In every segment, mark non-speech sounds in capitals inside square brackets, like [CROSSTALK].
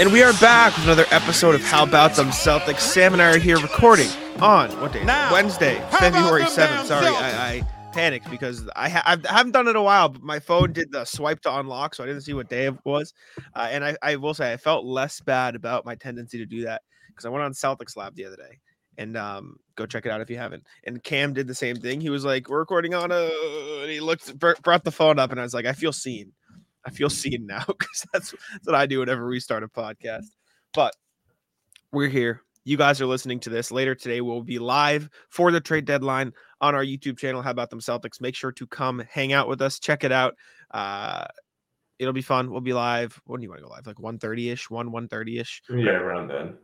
And we are back with another episode of How About Them Celtics. Sam and I are here recording on what day? Now, Wednesday, February 7th. Sorry, I, I panicked because I, ha- I haven't done it in a while, but my phone did the swipe to unlock, so I didn't see what day it was. Uh, and I, I will say, I felt less bad about my tendency to do that because I went on Celtics Lab the other day. And um, go check it out if you haven't. And Cam did the same thing. He was like, "We're recording on a," and he looked, br- brought the phone up, and I was like, "I feel seen. I feel seen now [LAUGHS] because that's, that's what I do whenever we start a podcast." But we're here. You guys are listening to this later today. We'll be live for the trade deadline on our YouTube channel. How about them Celtics? Make sure to come hang out with us. Check it out. Uh, it'll be fun. We'll be live. When do you want to go live? Like 1.30 ish, 1 1.30 ish. Yeah, around then.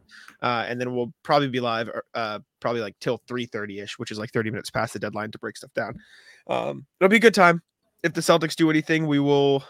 Uh, and then we'll probably be live uh, probably like till 3.30 ish, which is like 30 minutes past the deadline to break stuff down. Um, it'll be a good time. If the Celtics do anything, we will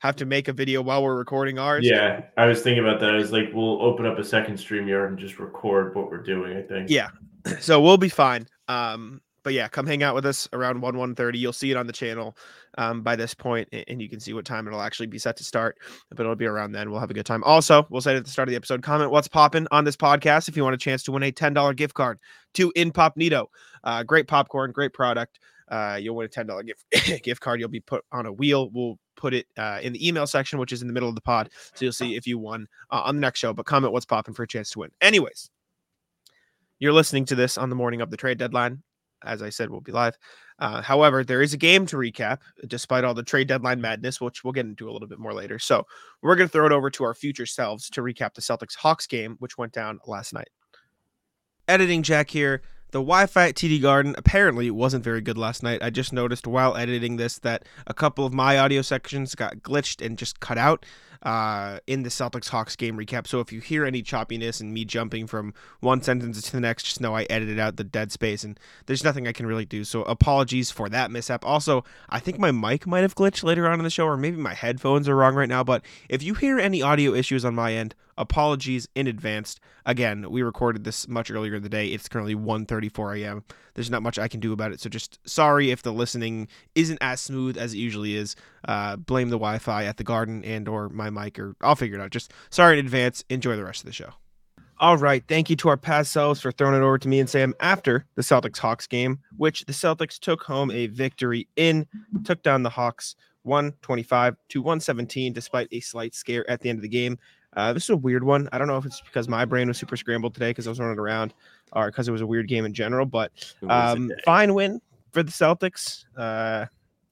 have to make a video while we're recording ours. Yeah, I was thinking about that. I was like, we'll open up a second StreamYard and just record what we're doing. I think. Yeah. [CLEARS THROAT] So we'll be fine. Um, but yeah, come hang out with us around 1 one thirty. You'll see it on the channel um, by this and you can see what time it'll actually be set to start. But it'll be around then. We'll have a good time. Also, we'll say at the start of the episode, comment what's popping on this podcast if you want a chance to win a $10 gift card to In Pop Nito. Uh, great popcorn, great product. Uh, you'll win a $10 gift [LAUGHS] gift card. You'll be put on a wheel. We'll put it uh, in the email section, which is in the middle of the pod. So you'll see if you won uh, on the next show. But comment what's popping for a chance to win. Anyways, you're listening to this on the morning of the trade deadline. As I said, we'll be live. Uh, however, there is a game to recap, despite all the trade deadline madness, which we'll get into a little bit more later. So we're going to throw it over to our future selves to recap the Celtics Hawks game, which went down last night. Editing Jack here. The Wi-Fi at TD Garden apparently wasn't very good last night. I just noticed while editing this that a couple of my audio sections got glitched and just cut out uh, in the Celtics Hawks game recap. So if you hear any choppiness and me jumping from one sentence to the next, just know I edited out the dead space and there's nothing I can really do. So apologies for that mishap. Also, I think my mic might have glitched later on in the show, or maybe my headphones are wrong right now. But if you hear any audio issues on my end, apologies in advance. Again, we recorded this much earlier in the day. It's currently 1:34 a.m. There's not much I can do about it. So just sorry if the listening isn't as smooth as it usually is. Uh, blame the Wi-Fi at the garden and or my mic, or I'll figure it out. Just sorry in advance. Enjoy the rest of the show. All right. Thank you to our past selves for throwing it over to me and Sam after the Celtics Hawks game, which the Celtics took home a victory in, took down the Hawks 125 to 117, despite a slight scare at the end of the game. Uh, this is a weird one. I don't know if it's because my brain was super scrambled today because I was running around or because it was a weird game in general, but It was a um, fine win for the Celtics. Uh,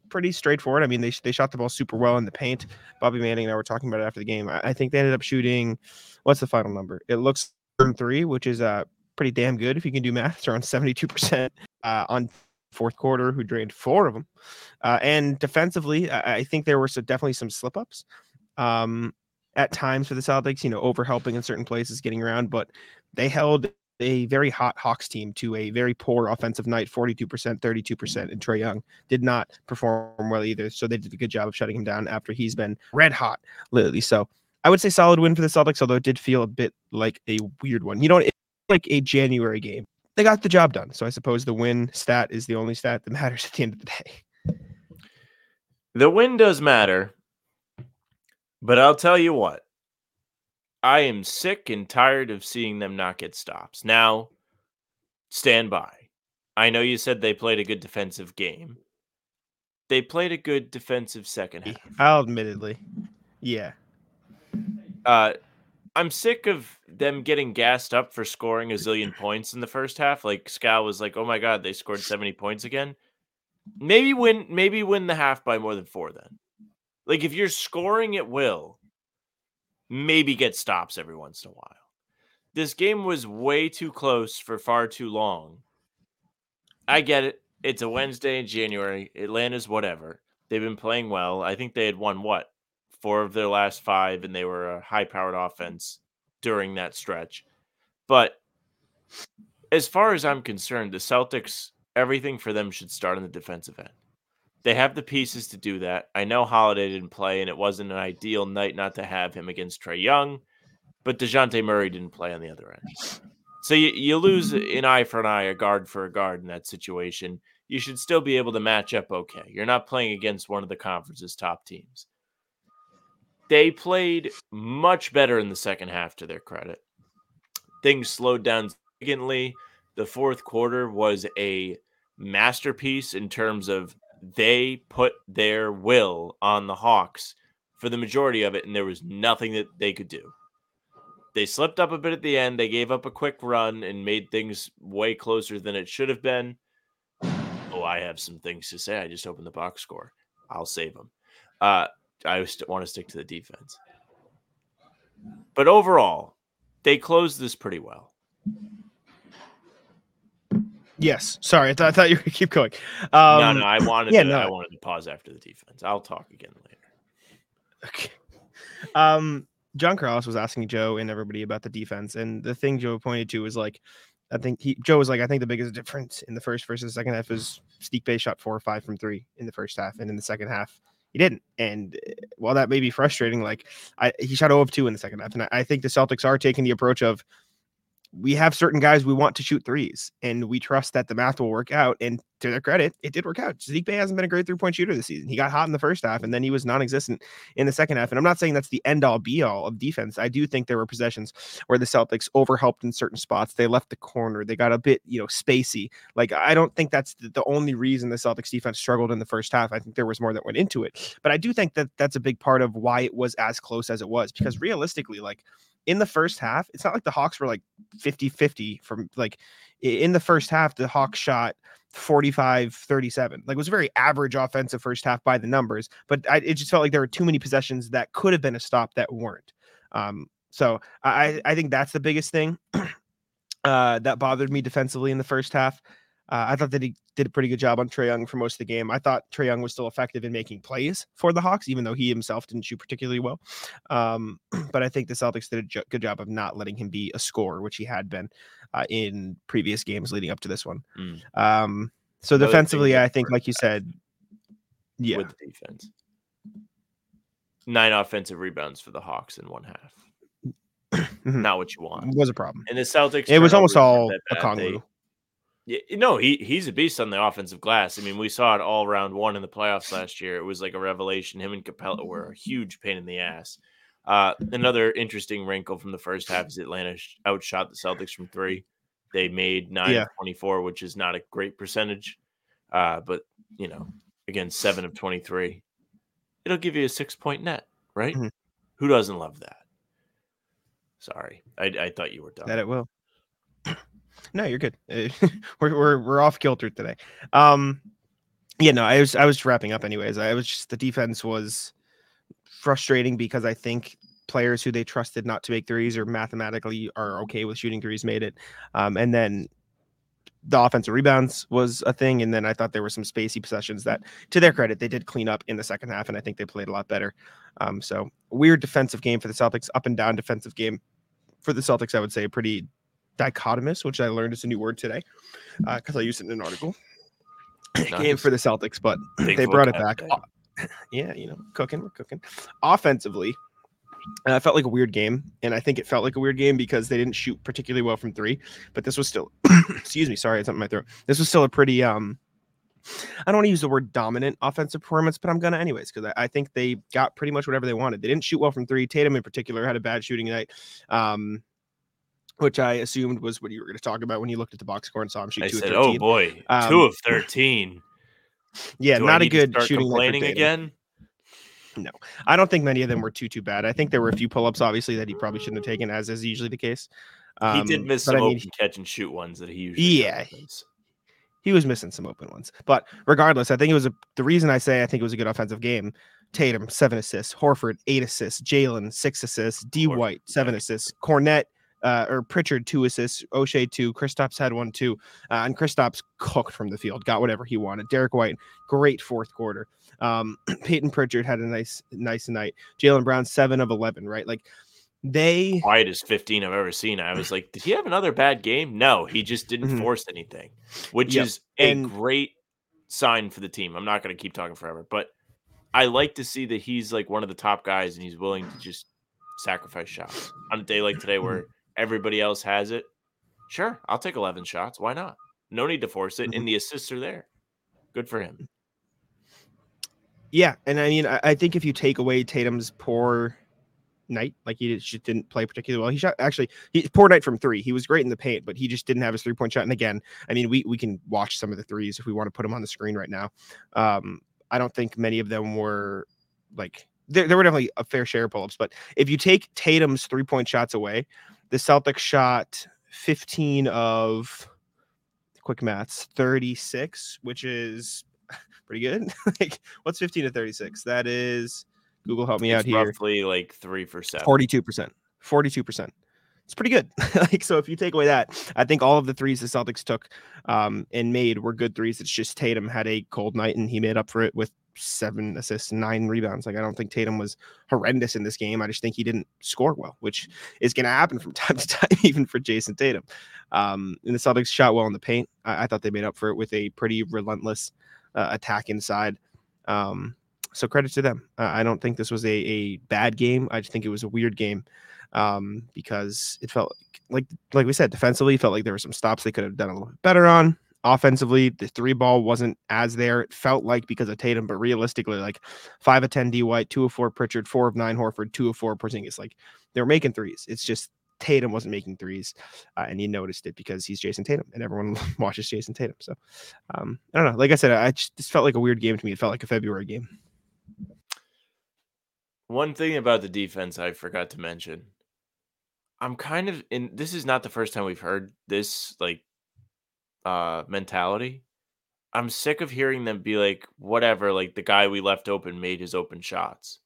pretty straightforward. I mean, they, they shot the ball super well in the paint. Bobby Manning and I were talking about it after the game. I, I think they ended up shooting, what's the final number? It looks three, which is uh, pretty damn good if you can do math. It's around 72% uh, on fourth quarter, who drained four of them. Uh, and defensively, I, I think there were so definitely some slip ups. Um, at times for the Celtics, you know, over helping in certain places, getting around, but they held a very hot Hawks team to a very poor offensive night 42%, 32%. And Trae Young did not perform well either. So they did a good job of shutting him down after he's been red hot lately. So I would say solid win for the Celtics, although it did feel a bit like a weird one. You know, it's like a January game. They got the job done. So I suppose the win stat is the only stat that [LAUGHS] matters at the end of the day. The win does matter, but I'll tell you what. I am sick and tired of seeing them not get stops. Now, stand by. I know you said they played a good defensive game. They played a good defensive second half. I'll admittedly. Yeah. Uh, I'm sick of them getting gassed up for scoring a zillion points in the first half. Like Scal was like, "Oh my god, they scored 70 points again." Maybe win, maybe win the half by more than four. Then, like if you're scoring at will, maybe get stops every once in a while. This game was way too close for far too long. I get it. It's a Wednesday in January. Atlanta's whatever. They've been playing well. I think they had won what four of their last five, and they were a high powered offense during that stretch. But as far as I'm concerned, the Celtics, everything for them should start on the defensive end. They have the pieces to do that. I know Holiday didn't play, and it wasn't an ideal night not to have him against Trae Young, but Dejounte Murray didn't play on the other end. So you, you lose an eye for an eye, a guard for a guard in that situation. You should still be able to match up okay. You're not playing against one of the conference's top teams. They played much better in the second half, to their credit. Things slowed down significantly. The fourth quarter was a masterpiece in terms of they put their will on the Hawks for the majority of it, and there was nothing that they could do. They slipped up a bit at the end. They gave up a quick run and made things way closer than it should have been. Oh, I have some things to say. I just opened the box score. I'll save them. Uh, I want to stick to the defense. But overall, they closed this pretty well. Yes. Sorry, I, th- I thought you were keep going. no, Um, no, I wanted yeah, to, no. I wanted to pause after the defense. I'll talk again later. Okay. Um, John Krause was asking Joe and everybody about the defense, and the thing Joe pointed to was like, I think he Joe was like, I think the biggest difference in the first versus second half is Saddiq Bey shot four or five from three in the first half, and in the second half he didn't. And uh, while that may be frustrating, like I he shot 0 of two in the second half, and I, I think the Celtics are taking the approach of we have certain guys we want to shoot threes, and we trust that the math will work out. And to their credit, it did work out. Saddiq Bey hasn't been a great three point shooter this season. He got hot in the first half, and then he was non existent in the second half. And I'm not saying that's the end all be all of defense. I do think there were possessions where the Celtics overhelped in certain spots. They left the corner. They got a bit, you know, spacey. Like I don't think that's the only reason the Celtics defense struggled in the first half. I think there was more that went into it. But I do think that that's a big part of why it was as close as it was because realistically, like in the first half, it's not like the Hawks were like 50-50 from like in the first half, the Hawks shot 45 37 like it was a very average offensive first half by the numbers but I, it just felt like there were too many possessions that could have been a stop that weren't. Um so i i think that's the biggest thing [CLEARS THROAT] uh that bothered me defensively in the first half uh, I thought that he did a pretty good job on Trae Young for most of the game. I thought Trae Young was still effective in making plays for the Hawks, even though he himself didn't shoot particularly well. Um, [CLEARS THROAT] but I think the Celtics did a jo- good job of not letting him be a scorer, which he had been uh, in previous games leading up to this one. Mm. Um, so Another defensively, I think, like you said, yeah, with the defense. Nine offensive rebounds for the Hawks in one half. [CLEARS THROAT] Mhm. Not what you want. It was a problem. And the Celtics. It was almost all Okongwu. Yeah, no, he he's a beast on the offensive glass. I mean, we saw it all round one in the playoffs last year. It was like a revelation. Him and Capela were a huge pain in the ass. Uh, another interesting wrinkle from the first half is Atlanta outshot the Celtics from three. They made nine Yeah. of twenty four, which is not a great percentage, uh, but you know, again, seven of twenty three, it'll give you a six point net, right? Mhm. Who doesn't love that? Sorry, I, I thought you were done. That it will. No, you're good. [LAUGHS] We're we're we're off kilter today. Um, yeah, no, I was I was wrapping up anyways. I was just the defense was frustrating because I think players who they trusted not to make threes or mathematically are okay with shooting threes made it. Um, and then the offensive rebounds was a thing. And then I thought there were some spacey possessions that, to their credit, they did clean up in the second half. And I think they played a lot better. Um, so weird defensive game for the Celtics, up and down defensive game for the Celtics. I would say pretty dichotomous, which I learned is a new word today because I used it in an article. Game for the Celtics, but Big they brought it back. day. [LAUGHS] Yeah, you know, cooking, we're cooking. Offensively, uh, it felt like a weird game, and I think it felt like a weird game because they didn't shoot particularly well from three. But this was still, [COUGHS] excuse me, sorry, it's something in my throat. This was still a pretty um. I don't want to use the word dominant offensive performance, but I'm gonna anyways because I, I think they got pretty much whatever they wanted. They didn't shoot well from three. Tatum in particular had a bad shooting night, um, which I assumed was what you were going to talk about when you looked at the box score and saw him shoot I two of 13. "Oh boy, two Um, of 13. yeah, Do not a good shooting complaining again. I don't think many of them were too too bad. I think there were a few pull-ups, obviously, that he probably shouldn't have taken, as is usually the case. he did Um, miss some I mean, open catch and shoot ones that he usually Yeah. does. he was missing some open ones. But regardless, I think it was a, the reason I say I think it was a good offensive game. Tatum seven assists, Horford eight assists, Jaylen six assists, D White seven assists, Kornet uh, or Pritchard two assists, Oshae two, Kristaps had one too, uh, and Kristaps cooked from the field, got whatever he wanted. Derrick White, great fourth quarter. Um, [CLEARS THROAT] Payton Pritchard had a nice nice night. Jaylen Brown seven of eleven, right? Like they quietest 15 I've ever seen. I was like, did he have another bad game? No, he just didn't Mhm. force anything, which Yep, is a and- great sign for the team. I'm not going to keep talking forever, but I like to see that he's like one of the top guys and he's willing to just sacrifice shots on a day like today where [CLEARS THROAT] everybody else has it. Sure, I'll take 11 shots. Why not? No need to force it, Mhm. and the assists are there. Good for him. Yeah, and I mean, I, I think if you take away Tatum's poor night, like he just didn't play particularly well. He shot actually he poor night from three. He was great in the paint, but he just didn't have his three point shot. And again, I mean, we we can watch some of the threes if we want to put them on the screen right now. Um, I don't think many of them were like there, there were definitely a fair share of pull ups, but if you take Tatum's three point shots away, the Celtics shot 15 of quick maths 36, which is [LAUGHS] pretty good. [LAUGHS] like what's 15 to 36? That is Google help me out It's here. roughly like three for seven. 42%. 42%. It's pretty good. [LAUGHS] like so if you take away that, I think all of the threes the Celtics took um and made were good threes. It's just Tatum had a cold night and he made up for it with seven assists nine rebounds. Like I don't think Tatum was horrendous in this game. I just think he didn't score well, which is going to happen from [LAUGHS] time to time, even for Jayson Tatum. Um, and the Celtics shot well in the paint. I, I thought they made up for it with a pretty relentless uh, attack inside. Um, so credit to them. Uh, I don't think this was a, a bad game. I just think it was a weird game um, because it felt like like we said defensively felt like there were some stops they could have done a little bit better on. Offensively, the three ball wasn't as there. It felt like because of Tatum, but realistically, like five of ten D White, two of four Pritchard, four of nine Horford, two of four Porzingis. Like they were making threes. It's just Tatum wasn't making threes, uh, and you noticed it because he's Jayson Tatum, and everyone [LAUGHS] watches Jayson Tatum. So um, I don't know. Like I said, I just felt like a weird game to me. It felt like a February game. One thing about the defense I forgot to mention. I'm kind of in this is not the first time we've heard this like uh mentality. I'm sick of hearing them be like whatever like the guy we left open made his open shots.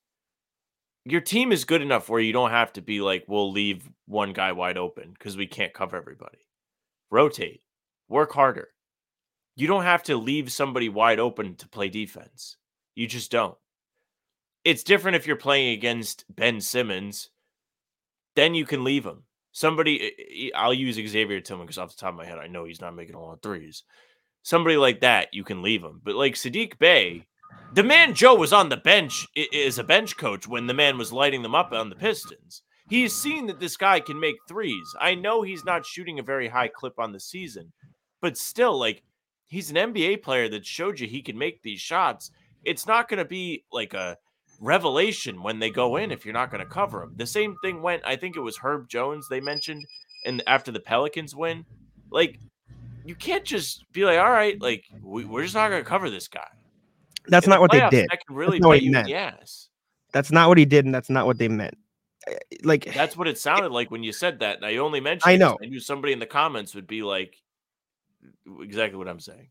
Your team is good enough where you don't have to be like we'll leave one guy wide open cuz we can't cover everybody. Rotate. Work harder. You don't have to leave somebody wide open to play defense. You just don't it's different if you're playing against Ben Simmons. Then you can leave him. Somebody, eh, eh, eh, I'll use Xavier Tillman because off the top of my head, I know he's not making a lot of threes. Somebody like that, you can leave him. But like Saddiq Bey, the man Joe was on the bench is a bench coach when the man was lighting them up on the Pistons. He's seen that this guy can make threes. I know he's not shooting a very high clip on the season, but still, like he's an NBA player that showed you he can make these shots. It's not going to be like a revelation when they go in if you're not going to cover them. The same thing went, I think it was Herb Jones they mentioned, and after the Pelicans win, like you can't just be like, all right, like we, we're just not going to cover this guy. That's In not the what they did. That can really not what he you meant. ass. That's not what he did, and that's not what they meant. Eh, Like That's what it sounded like when you said that. And I only mentioned I know. I knew somebody in the comments would be like exactly what I'm saying.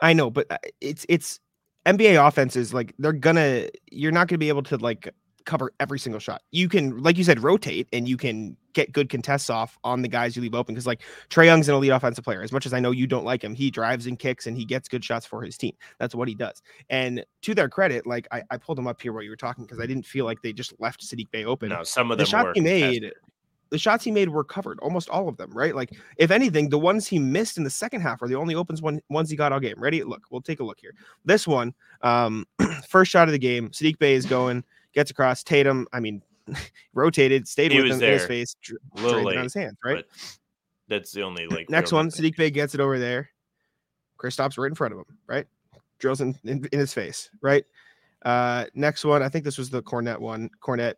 I know, but uh, it's it's NBA offenses like they're gonna you're not gonna be able to like cover every single shot. You can, like you said, rotate and you can get good contests off on the guys you leave open. Because like Trae Young's an elite offensive player. As much as I know you don't like him, he drives and kicks and he gets good shots for his team. That's what he does. And to their credit, like I, I pulled him up here while you were talking because I didn't feel like they just left Saddiq Bey open. No, some of the them shots were he made. The shots he made were covered, almost all of them, right? Like, if anything, the ones he missed in the second half are the only opens one ones he got all game. Ready? Look, we'll take a look here. This one, um, [CLEARS THROAT] first shot of the game, Saddiq Bey is going, gets across. Tatum, I mean, [LAUGHS] rotated, stayed He with him in his face, drained on his hands, right? That's the only like Next one, mistake. Saddiq Bey gets it over there. Kristaps right in front of him, right? Drills in, in, in his face, right? Uh, next one, I think this was the Kornet one. Kornet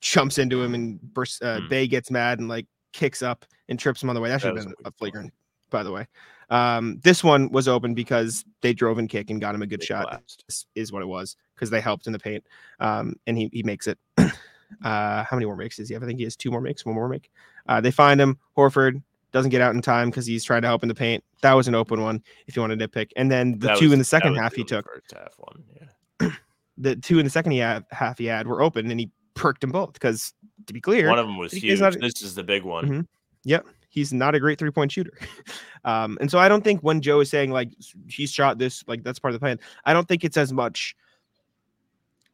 jumps into him and bursts. Uh, Hmm. Bey gets mad and like kicks up and trips him on the way. That should have been a flagrant, by the way. Um, this one was open because they drove and kick and got him a good They shot. collapsed. Is, what it was because they helped in the paint. Um, and he he makes it. [CLEARS THROAT] uh, how many more makes does he have? I think he has two more makes, one more make. Uh, they find him. Horford doesn't get out in time because he's trying to help in the paint. That was an open one if you want to nitpick. And then the That two was- in the second half the he took, first half one. Yeah. [CLEARS THROAT] the two in the second half he had were open and he perked them both because to be clear, One of them was huge. not- This is the big one. Mhm. Yep. He's not a great three point shooter. [LAUGHS] um, and so I don't think when Joe is saying like he shot this, like that's part of the plan, I don't think it's as much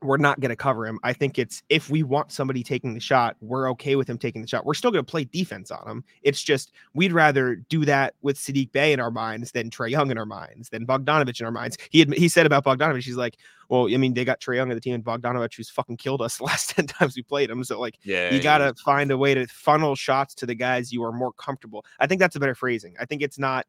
we're not going to cover him. I think it's if we want somebody taking the shot, we're okay with him taking the shot. We're still going to play defense on him. It's just we'd rather do that with Saddiq Bey in our minds than Trae Young in our minds, than Bogdanovich in our minds. He admi- he said about Bogdanovich, he's like, well, I mean, they got Trae Young on the team and Bogdanovich who's fucking killed us [LAUGHS] the last 10 times we played him. So like Yeah, you got to find a way to funnel shots to the guys you are more comfortable. I think that's a better phrasing. I think it's not,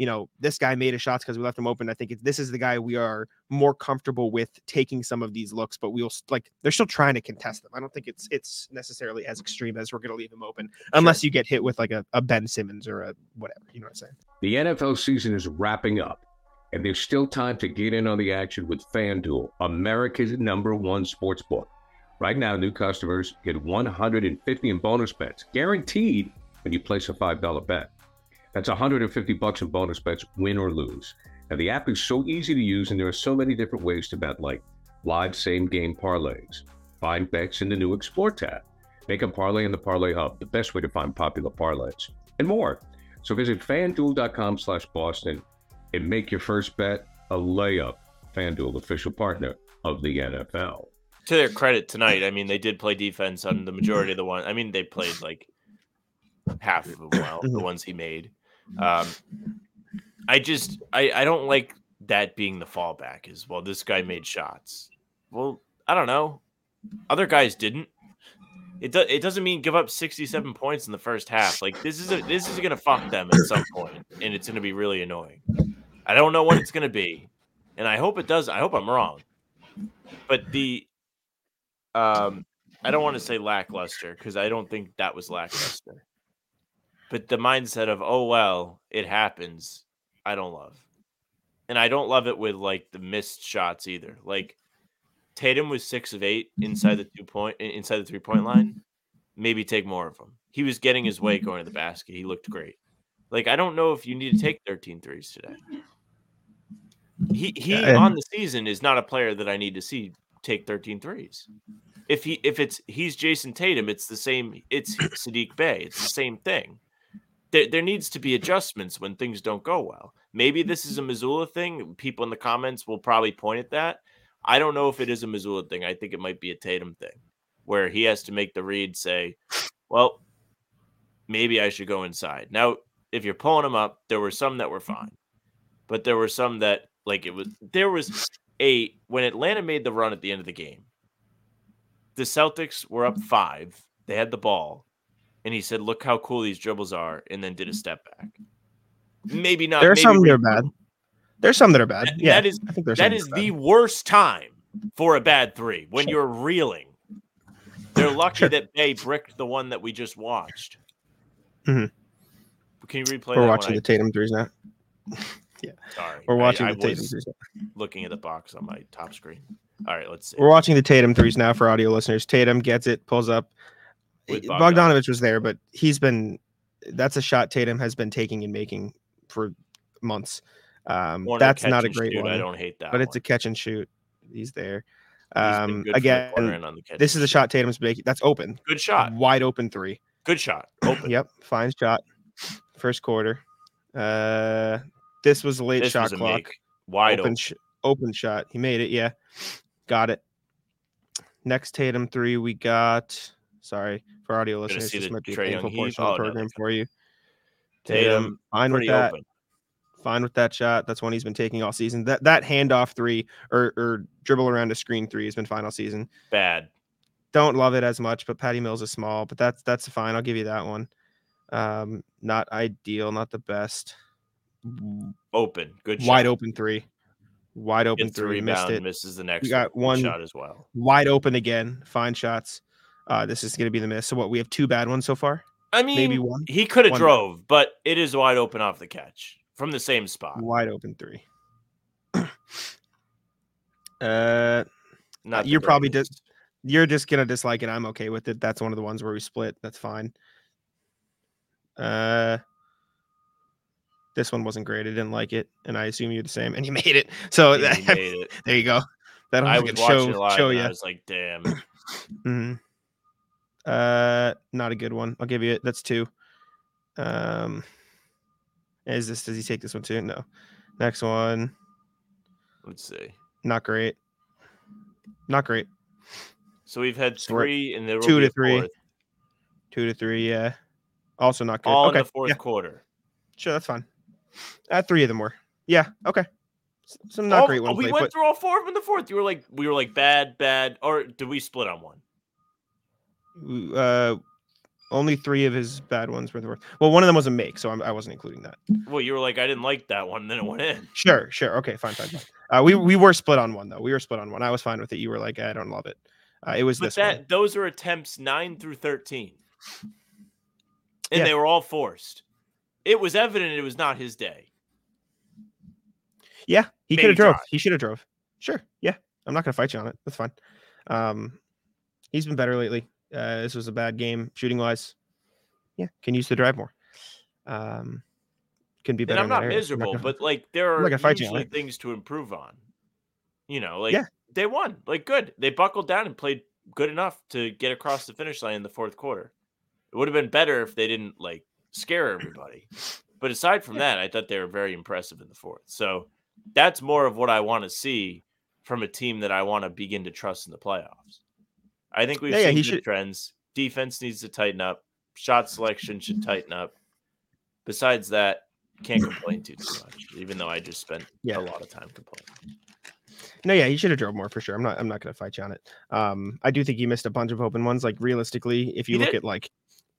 you know, this guy made his shots because we left him open. I think it's, this is the guy we are more comfortable with taking some of these looks, but we'll like they're still trying to contest them. I don't think it's it's necessarily as extreme as we're going to leave him open unless you get hit with like a, a Ben Simmons or a whatever. You know what I'm saying? The NFL season is wrapping up, and there's still time to get in on the action with FanDuel, America's number one sports book. Right now, new customers get 150 in bonus bets, guaranteed when you place a $5 bet. That's 150 bucks in bonus bets, win or lose. And the app is so easy to use, and there are so many different ways to bet, like live same game parlays, find bets in the new Explore tab, make a parlay in the Parlay Hub, the best way to find popular parlays, and more. So visit fanduel.com slash Boston and make your first bet a layup. FanDuel, official partner of the NFL. to their credit tonight, I mean, they did play defense on the majority of the one. I mean, they played like half of them well, the ones he made. Um, I just, I, I don't like that being the fallback. Is well, this guy made shots. Well, I don't know. Other guys didn't. It does. It doesn't mean give up sixty-seven points in the first half. Like this is a, this is gonna fuck them at some point, and it's gonna be really annoying. I don't know what it's gonna be, and I hope it does. I hope I'm wrong. But the um, I don't want to say lackluster because I don't think that was lackluster. But the mindset of oh well, it happens. I don't love, and I don't love it with like the missed shots either. Like Tatum was six of eight inside the two point inside the three point line. Maybe take more of them. He was getting his way mm-hmm. going to the basket. He looked great. Like I don't know if you need to take 13 threes today. He he Yeah, and- on the season is not a player that I need to see take 13 threes. If he if it's he's Jayson Tatum, it's the same. It's Saddiq Bey. It's the same thing. There, there needs to be adjustments when things don't go well. Maybe this is a mm-hmm. Mazzulla thing. People in the comments will probably point at that. I don't know if it is a Mazzulla thing. I think it might be a Tatum thing, where he has to make the read say, "Well, maybe I should go inside." Now, if you're pulling them up, there were some that were mm-hmm. fine, but there were some that like it was there was a when Atlanta made the run at the end of the game. The Celtics were up mm-hmm. five. They had the ball, and he said, "Look how cool these dribbles are," and then did a step back. Maybe not. There are maybe some that are bad. There's some that are bad. That- yeah, that is- I think there's that some is that are the worst time for a bad three when you're reeling. They're lucky Sure. that Bey bricked the one that we just watched. Mm-hmm. Can you replay We're that watching one? the Tatum threes now. [LAUGHS] Yeah, sorry, We're watching I the Tatum was threes. looking at the box on my top screen. All right, let's see. We're watching the Tatum threes now for audio listeners. Tatum gets it, pulls up. Bogdanovich. Bogdanovich was there, but he's been that's a shot Tatum has been taking and making for months. Um, that's not a great shoot, one, I don't hate that. but it's a catch and shoot. He's there. Um, the again, the this is a shot Tatum's making. That's open, Good shot. wide open three. Good shot. Open. Yep, fine shot. First quarter. Uh, this was a late This shot clock. make. Wide open, open. sh- open shot. He made it. Yeah, got it. Next Tatum three, we got. Sorry for audio listeners. see This the might be a painful portion of Oh, the program they for you. Tatum, Tatum, fine with that. open. Fine with that shot. That's one he's been taking all season. That that handoff three or or dribble around a screen three has been fine all season. Bad. Don't love it as much, but Patty Mills is small, but that's that's fine. I'll give you that one. Um, not ideal, not the best. Open. Good shot. Wide open three. Wide open the three. Missed it. Misses the next got one. one- shot as well. wide open again. Fine shots. Uh, this is going to be the miss. So what? We have two bad ones so far. I mean, Maybe one. he could have drove, but it is wide open off the catch from the same spot. Wide open three. [CLEARS THROAT] uh, Not you're probably greatest. you're just gonna dislike it. I'm okay with it. That's one of the ones where we split. That's fine. Uh, this one wasn't great. I didn't like it, and I assume you're the same. And you [LAUGHS] made it. So Yeah, [LAUGHS] made it. there you go. That'll I was watching show it live show you. I was like, damn. [CLEARS THROAT] hmm Uh, not a good one. I'll give you it. That's two. Um, is this? Does he take this one too? No. Next one, Let's see. not great. Not great. So we've had we're three, and there will two to three. fourth, Two to three. Yeah. Also not good. all okay. in the fourth yeah, quarter. sure, that's fine. Uh, three of them were. Yeah. Okay. Some not All- great ones. We went but through all four of them in the fourth. You were like, we were like bad, bad, or did we split on one? Uh, only three of his bad ones were the worst. Well, one of them was a make, so I'm, I wasn't including that. Well, you were like, I didn't like that one. Then it went in. Sure, sure. Okay, fine, fine. fine. Uh, we we were split on one though. We were split on one. I was fine with it. You were like, I don't love it. Uh, it was But this that one. those are attempts nine through thirteen, and Yeah. they were all forced. It was evident it was not his day. Yeah, he could have drove. He should have drove. Sure. Yeah, I'm not gonna fight you on it. That's fine. Um, he's been better lately. Uh, this was a bad game shooting wise. Yeah, can use the drive more. Um, can be And better. I'm not area. I'm miserable, gonna- but like there are not gonna fight you on things to improve on. You know, like Yeah. they won, like good. They buckled down and played good enough to get across the finish line in the fourth quarter. It would have been better if they didn't like scare everybody. But aside from that, I thought they were very impressive in the fourth. So that's more of what I want to see from a team that I want to begin to trust in the playoffs. I think we've Yeah, yeah, seen he should- trends. Defense needs to tighten up. Shot selection should tighten up. Besides that, can't complain too too much. Even though I just spent Yeah. a lot of time complaining. No, yeah, he should have drove more for sure. I'm not. I'm not going to fight you on it. Um, I do think he missed a bunch of open ones. Like realistically, if you He look did. at like,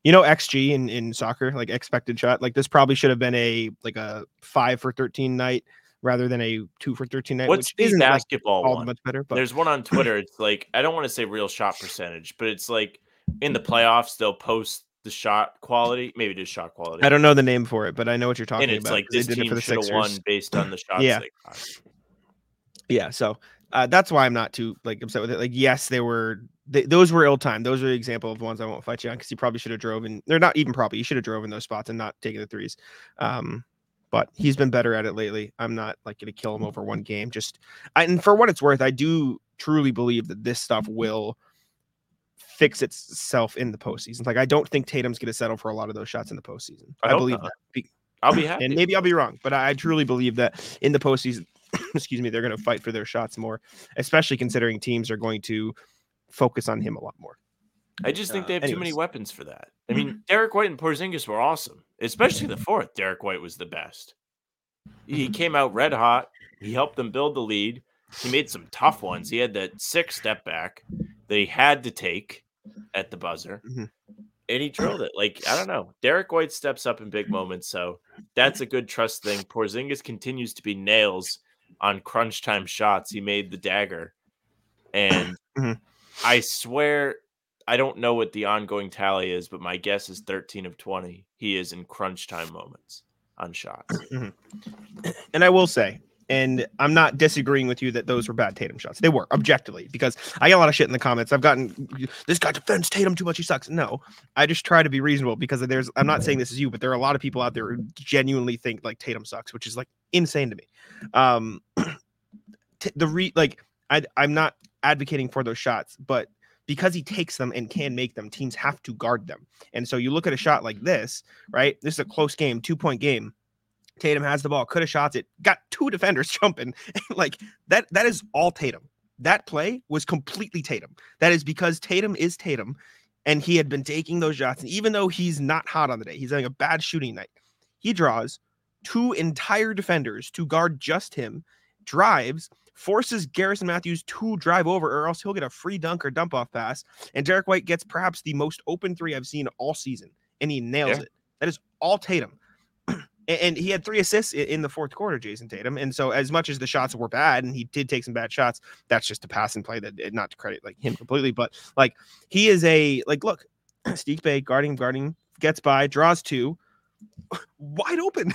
you know, xG in in soccer, like expected shot, like this probably should have been a like a five for thirteen night rather than a two for thirteen night, What's which the like basketball all one? much better. But There's one on [LAUGHS] Twitter. It's like I don't want to say real shot percentage, but it's like in the playoffs they'll post the shot quality, maybe just shot quality. I don't know the name for it, but I know what you're talking about. and it's about. like this team for the should have won based on the [LAUGHS] shots Yeah. they. Yeah, so uh, that's why I'm not too like upset with it. Like, yes, they were they, those were ill timed. Those are the example of ones I won't fight you on because you probably should have drove in. They're not even probably. You should have drove in those spots and not taken the threes. Um, but he's been better at it lately. I'm not like going to kill him over one game. Just I, and for what it's worth, I do truly believe that this stuff will fix itself in the postseason. Like I don't think Tatum's going to settle for a lot of those shots in the postseason. I I, believe not. that. I'll be [CLEARS THROAT] happy. and maybe I'll be wrong, but I truly believe that in the postseason, [CLEARS THROAT] excuse me, they're going to fight for their shots more, especially considering teams are going to focus on him a lot more. I just think Uh, they have too many weapons for that. I mean, Derrick White and Porzingis were awesome, especially the fourth. Derrick White was the best. He came out red hot. He helped them build the lead. He made some tough ones. He had that six step back that he had to take at the buzzer, Mhm. and he drilled it. Like I don't know, Derrick White steps up in big moments, so that's a good trust thing. Porzingis continues to be nails on crunch time shots. He made the dagger, and Mhm. I swear I don't know what the ongoing tally is, but my guess is 13 of 20. He is in crunch time moments on shots. [CLEARS THROAT] And I will say, and I'm not disagreeing with you that those were bad Tatum shots. They were objectively because I get a lot of shit in the comments. I've gotten this guy defends Tatum too much. He sucks. No, I just try to be reasonable because there's. I'm not saying this is you, but there are a lot of people out there who genuinely think like Tatum sucks, which is like insane to me. Um, [CLEARS THROAT] t- the re like I I'm not advocating for those shots, but because he takes them and can mm-hmm. make them, teams have to guard them. And so you look at a shot like this, right? This is a close game, two point game. Tatum has the ball, could have shot it, got two defenders [LAUGHS] jumping. [LAUGHS] like that, that is all Tatum. That play was completely Tatum. That is because Tatum is Tatum and he had been taking those shots. And even though he's not hot on the day, he's having a bad shooting night, he draws two entire defenders to guard just him, drives, forces Garrison Matthews to drive over, or else he'll get a free dunk or dump off pass. And Derrick White gets perhaps the most open three I've seen all season, and he nails Yeah. it. That is all Tatum. [CLEARS THROAT] and, he had three assists in the fourth quarter, Jayson Tatum. And so, as much as the shots were bad, and he did take some bad shots, that's just a pass and play that eh, not to credit like him completely, but like he is a like look, [CLEARS THROAT] Saddiq Bey guarding, guarding, gets by, draws two, [LAUGHS] wide open,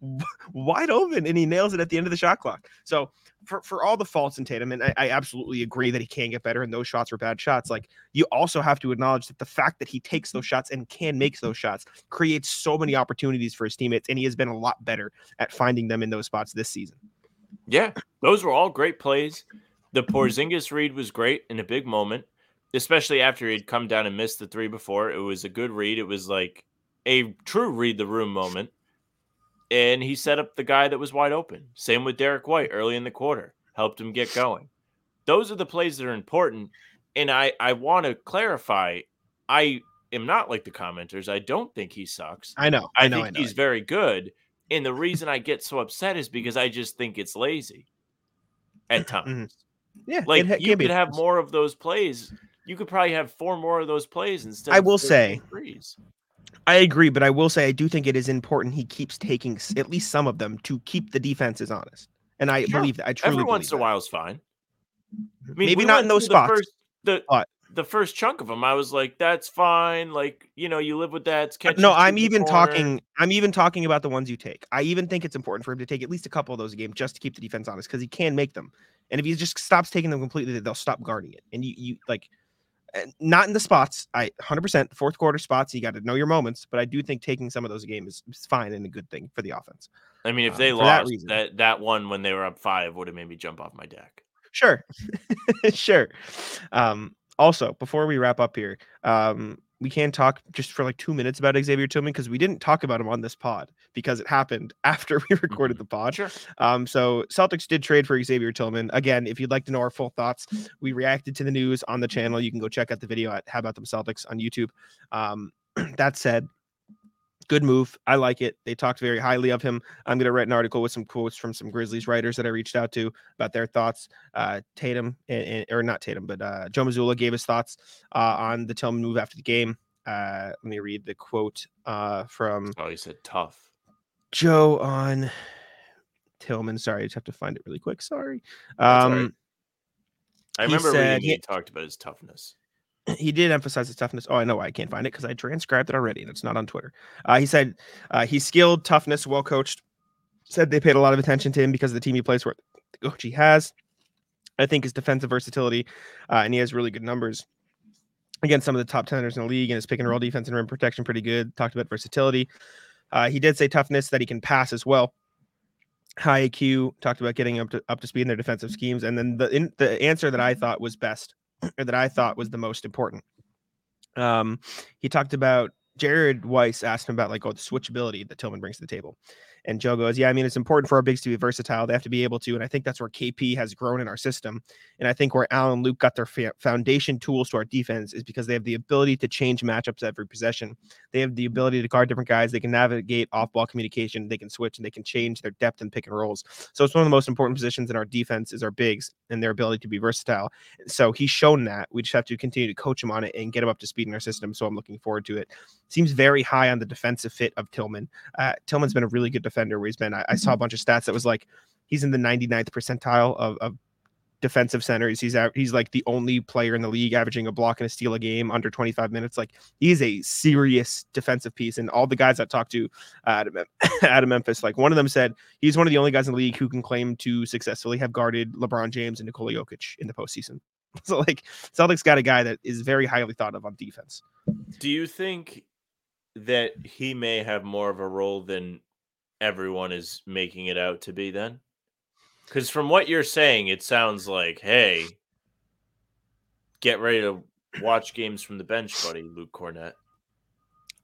[LAUGHS] wide open, and he nails it at the end of the shot clock. So for, for all the faults in Tatum, and I, I absolutely agree that he can get better, and those shots were bad shots. Like you also have to acknowledge that the fact that he takes those mm-hmm. shots and can make those shots creates so many opportunities for his teammates, and he has been a lot better at finding them in those spots this season. Yeah, those were all great plays. The Porzingis read was great in a big moment. especially after he'd come down and missed the three before. It was a good read. It was like a true read the room moment. And he set up the guy that was wide open. Same with Derrick White early in the quarter, helped him get going. Those are the plays that are important. And I, I want to clarify I am not like the commenters. I don't think he sucks. I know. I, I know. think I know. he's very good. And the reason I get so upset is because I just think it's lazy at [CLEARS THROAT] mm-hmm. times. yeah. Like it you could have more of those plays. You could probably have four more of those plays instead. I will 13 say- threes. I agree, but I will say I do think it is important he keeps taking at least some of them to keep the defenses honest. And I Sure. believe that. I truly every once in a while is fine. I mean, Maybe we not in those through the spots, First, the but- the first chunk of them, I was like, "That's fine." Like you know, you live with that. No, I'm even corner. talking. I'm even talking about the ones you take. I even think it's important for him to take at least a couple of those a game just to keep the defense honest because he can make them. And if he just stops taking them completely, they'll stop guarding it. And you, you like, not in the spots. I 100 percent fourth quarter spots. You got to know your moments. But I do think taking some of those games is, is fine and a good thing for the offense. I mean, if um, they for that lost reason. that that one when they were up five would have made me jump off my deck. Sure, [LAUGHS] sure. Um, also, before we wrap up here, um, we can talk just for like two minutes about Xavier Tillman because we didn't talk about him on this pod because it happened [LAUGHS] after we recorded the pod. Sure. Um, so Celtics did trade for Xavier Tillman. Again, if you'd like to know our full thoughts, we reacted to the news on the channel. You can go check out the video at How About Them Celtics on YouTube. Um, [CLEARS THROAT] that said, good move. I like it. They talked very highly of him. I'm going to write an article with some quotes from some Grizzlies writers that I reached out to about their thoughts. Uh, Tatum, and, and- or not Tatum, but uh, Joe Mazzulla gave his thoughts uh, on the Tillman move after the game. Uh, let me read the quote uh, from Oh, he said tough. Joe on Tillman. Sorry, I just have to find it really quick. Sorry. Um, right. I remember said reading he- he talked about his toughness. [CLEARS THROAT] he did emphasize his toughness. Oh, I know why I can't find it because I transcribed it already and it's not on Twitter. Uh, he said uh, he's skilled, toughness, well coached. Said they paid a lot of attention to him because of the team he plays for, the coach he has. I think his defensive versatility, uh, and he has really good numbers against some of the top tenors in the league, and his pick and roll defense and rim protection pretty good. Talked about versatility. Uh, he did say toughness that he can pass as well. High IQ talked about getting up to up to speed in their defensive schemes, and then the in, the answer that I thought was best that I thought was the most important. Um, he talked about Jared Weiss asked him about like oh the switchability that Tillman brings to the table. And Joe goes, Yeah, I mean, it's important for our bigs to be versatile. They have to be able to. And I think that's where KP has grown in our system. And I think where Allen Luke got their fa- foundation tools to our defense is because they have the ability to change matchups every possession. They have the ability to guard different guys. They can navigate off ball communication. They can switch and they can change their depth and pick and rolls. So it's one of the most important positions in our defense is our bigs and their ability to be versatile. So he's shown that. We just have to continue to coach him on it and get him up to speed in our system. So I'm looking forward to it. Seems very high on the defensive fit of Tillman. Uh, Tillman's been a really good defender where he's been. I, I saw a bunch of stats that was like he's in the 99th percentile of, of defensive centers. He's out, he's like the only player in the league averaging a block and a steal a game under 25 minutes. Like he's a serious defensive piece. And all the guys I talked to uh, out, of, Mem- [LAUGHS] out of Memphis, like one of them said he's one of the only guys in the league who can claim to successfully have guarded LeBron James and Nikola Jokic in the postseason. [LAUGHS] So like Celtics got a guy that is very highly thought of on defense. Do you think that he may have more of a role than everyone is making it out to be then? Because from what you're saying, it sounds like, hey, get ready to watch games from the bench, buddy, Luke Kornet.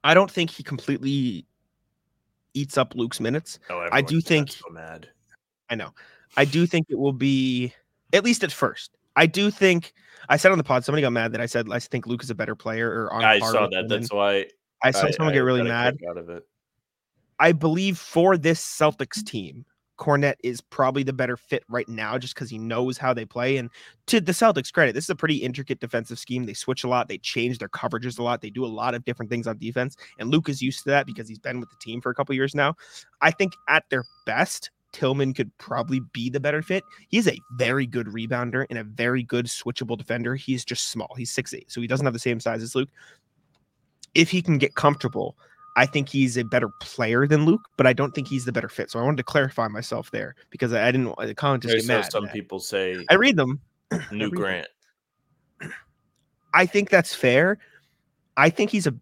I don't think he completely eats up Luke's minutes. Oh, I do think- so mad. I know. I do think it will be at least at first. I do think I said on the pod somebody got mad that I said I think Luke is a better player or on I saw that. That's why I saw I- someone I get really mad. out of it. I believe for this Celtics team, Kornet is probably the better fit right now just because he knows how they play. And to the Celtics' credit, this is a pretty intricate defensive scheme. They switch a lot, they change their coverages a lot, they do a lot of different things on defense. And Luke is used to that because he's been with the team for a couple years now. I think at their best, Tillman could probably be the better fit. He's a very good rebounder and a very good switchable defender. He's just small. He's 6'8, so he doesn't have the same size as Luke. If he can get comfortable, I think he's a better player than Luke, but I don't think he's the better fit. So I wanted to clarify myself there because I, I didn't uh, want the comments get mad. some people say I read them. [CLEARS THROAT] New read them. Grant. I think that's fair. I think he's a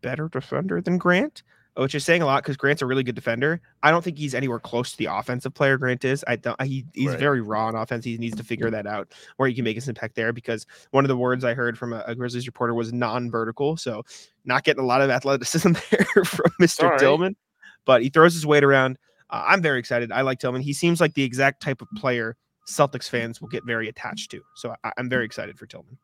better defender than Grant, which is saying a lot because Grant's a really good defender. I don't think he's anywhere close to the offensive player Grant is. I don't. He, he's Right. very raw on offense. He needs to figure that out where he can make his impact there. Because one of the words I heard from a, a Grizzlies reporter was non-vertical, so not getting a lot of athleticism [LAUGHS] there from Mister right. Tillman. But he throws his weight around. Uh, I'm very excited. I like Tillman. He seems like the exact type of player Celtics fans will get very attached to. So I, I'm very excited for Tillman.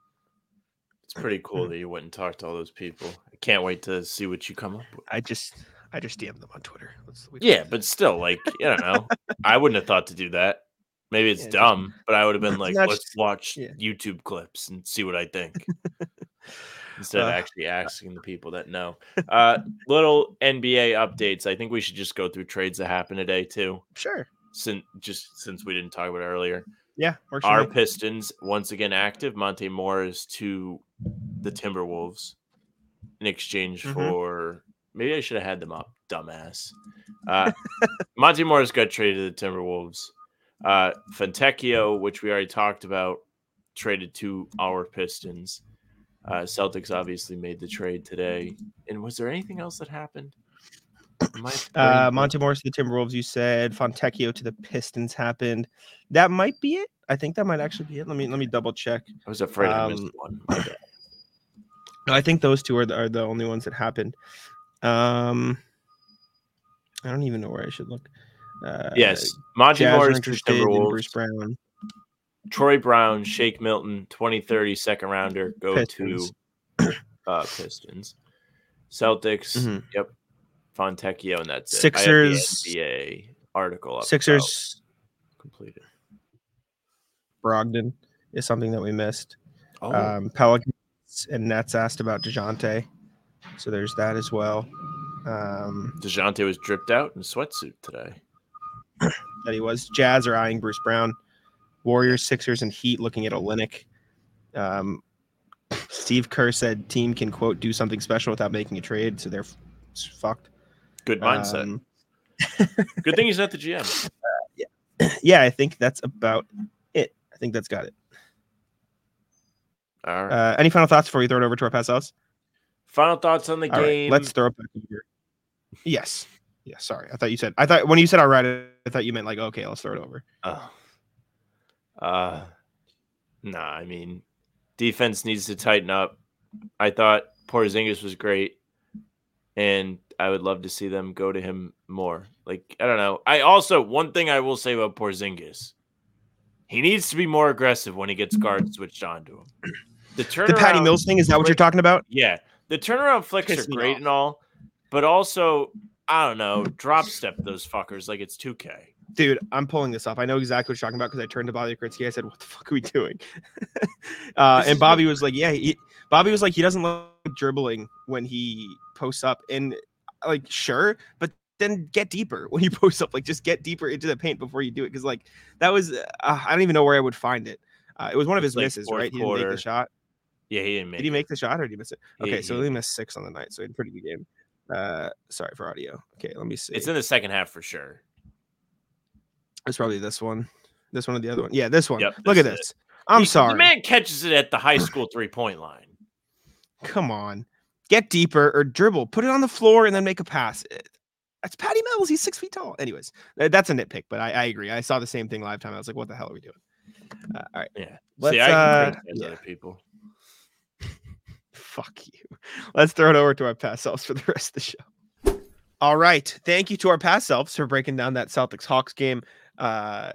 It's pretty cool that [CLEARS THROAT] you went and talked to all those people. I can't wait to see what you come up with. I just I just DM'd them on Twitter. Let's, we- Yeah, but still, like, I don't know. I wouldn't have thought to do that. Maybe it's Yeah, dumb, but I would have been like, let's just- watch yeah. YouTube clips and see what I think. [LAUGHS] Instead of Uh, actually asking the people that know. Uh little NBA updates. I think we should just go through trades that happened today too. sure. Since just since we didn't talk about it earlier. Yeah, Our me. Pistons once again active. Monte Morris to the Timberwolves in exchange Mhm. for maybe I should have had them up, dumbass. Uh, Monte Morris got traded to the Timberwolves. Uh, Fontecchio, which we already talked about, traded to our Pistons. Uh, Celtics obviously made the trade today. And was there anything else that happened? [CLEARS THROAT] Uh, Monte Morris to the Timberwolves. You said Fontecchio to the Pistons happened. That might be it. I think that might actually be it. Let me let me double check. I was afraid I missed um, one. [CLEARS THROAT] I think those two are the, are the only ones that happened. Um, I don't even know where I should look. Uh, Yes, Monte Morris to the interested in Timberwolves. Bruce Brown. Troy Brown, Shake Milton, 2030 second rounder go Pistons. to uh, Pistons. Celtics, Mhm. yep. Fontecchio, and that's it. Sixers- I have the NBA article up. Sixers completed. Brogdon is something that we missed. Oh, Um, Pelicans and Nets asked about Dejounte, so there's that as well. Um, Dejounte was dripped out in a sweatsuit today. [CLEARS THROAT] that he was. Jazz are eyeing Bruce Brown. Warriors, Sixers, and Heat looking at Olynyk. Um, Steve Kerr said team can quote do something special without making a trade, so they're f- fucked. Good mindset. Um, [LAUGHS] Good thing he's not the GM. yeah, [CLEARS THROAT] yeah, I think that's about it. I think that's got it. All right. Uh, any final thoughts before we throw it over to our pass outs? Final thoughts on the All right, game. let's throw it back over. Yes. Yeah, sorry. I thought you said I thought when you said all right, I thought you meant like okay, let's throw it over. Oh. Uh nah, I mean defense needs to tighten up. I thought Porzingis was great and I would love to see them go to him more. Like I don't know. I also one thing I will say about Porzingis. He needs to be more aggressive when he gets guards switched on to him. The turnaround The Patty Mills thing, is that what you're talking about? Yeah. The turnaround flicks are great off. and all, but also I don't know, drop step those fuckers like it's 2K. Dude, I'm pulling this off. I know exactly what you're talking about because I turned to Bobby Krivitsky. I said, "What the fuck are we doing?" [LAUGHS] uh, and Bobby was like, "Yeah." He, Bobby was like, "He doesn't like dribbling when he posts up." And like, sure, but then get deeper when you [LAUGHS] post up. Like, just get deeper into the paint before you do it. Because like that was, uh, I don't even know where I would find it. Uh, it was one of his like misses, right? He didn't make the shot. Yeah, he didn't make Did he it. make the shot or did he miss it? Okay, so he- missed six on the night. So he had a pretty good game. Uh, sorry for audio. Okay, let me see. It's in the second half for sure. It's probably this one. This one or the other one. Yeah, this one. Yep, Look at this is this. I'm He- sorry. The man catches it at the high school three point line. Come on. Get deeper or dribble. Put it on the floor and then make a pass. That's Patty Mills. He's six feet tall. Anyways, uh, that's a nitpick, but I, I agree. I saw the same thing live time. I was like, what the hell are we doing? Uh, all right. Yeah. Let's, See, I can uh, yeah. other people. [LAUGHS] Fuck you. Let's throw it over to our past selves for the rest of the show. All right. Thank you to our past selves for breaking down that Celtics Hawks game. Uh,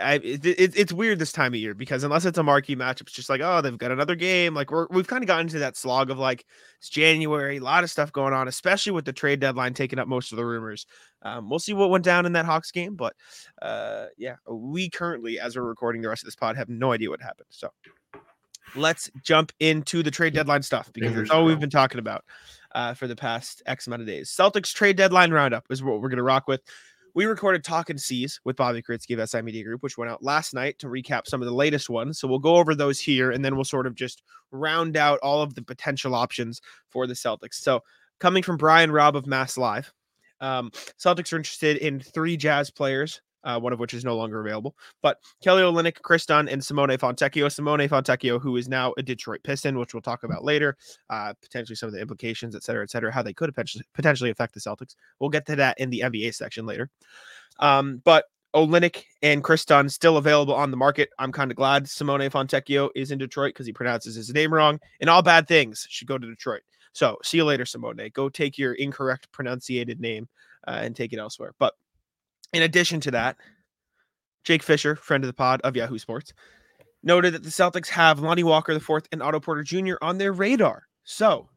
I, it, it- it's weird this time of year because unless it's a marquee matchup, it's just like, oh, they've got another game. Like we're we've kind of gotten into that slog of like it's January, a lot of stuff going on, especially with the trade deadline taking up most of the rumors. Um, we'll see what went down in that Hawks game, but uh, yeah, we currently, as we're recording the rest of this pod, have no idea what happened. So let's jump into the trade deadline stuff because that's all we've been talking about uh, for the past X amount of days. Celtics trade deadline roundup is what we're going to rock with. We recorded Talking C's with Bobby Kritzky of SI Media Group, which went out last night to recap some of the latest ones. So we'll go over those here and then we'll sort of just round out all of the potential options for the Celtics. So coming from Brian Robb of Mass Live, um, Celtics are interested in three Jazz players uh, one of which is no longer available. But Kelly Olynyk, Kris Dunn, and Simone Fontecchio. Simone Fontecchio, who is now a Detroit Piston, which we'll talk about later, uh, potentially some of the implications, et cetera, et cetera, how they could potentially potentially affect the Celtics. We'll get to that in the NBA section later. Um, but Olynyk and Kris Dunn still available on the market. I'm kind of glad Simone Fontecchio is in Detroit because he pronounces his name wrong. And all bad things should go to Detroit. So see you later, Simone. Go take your incorrect pronunciated name uh, and take it elsewhere. But in addition to that, Jake Fisher, friend of the pod of Yahoo Sports, noted that the Celtics have Lonnie Walker the fourth and Otto Porter Jr. on their radar. So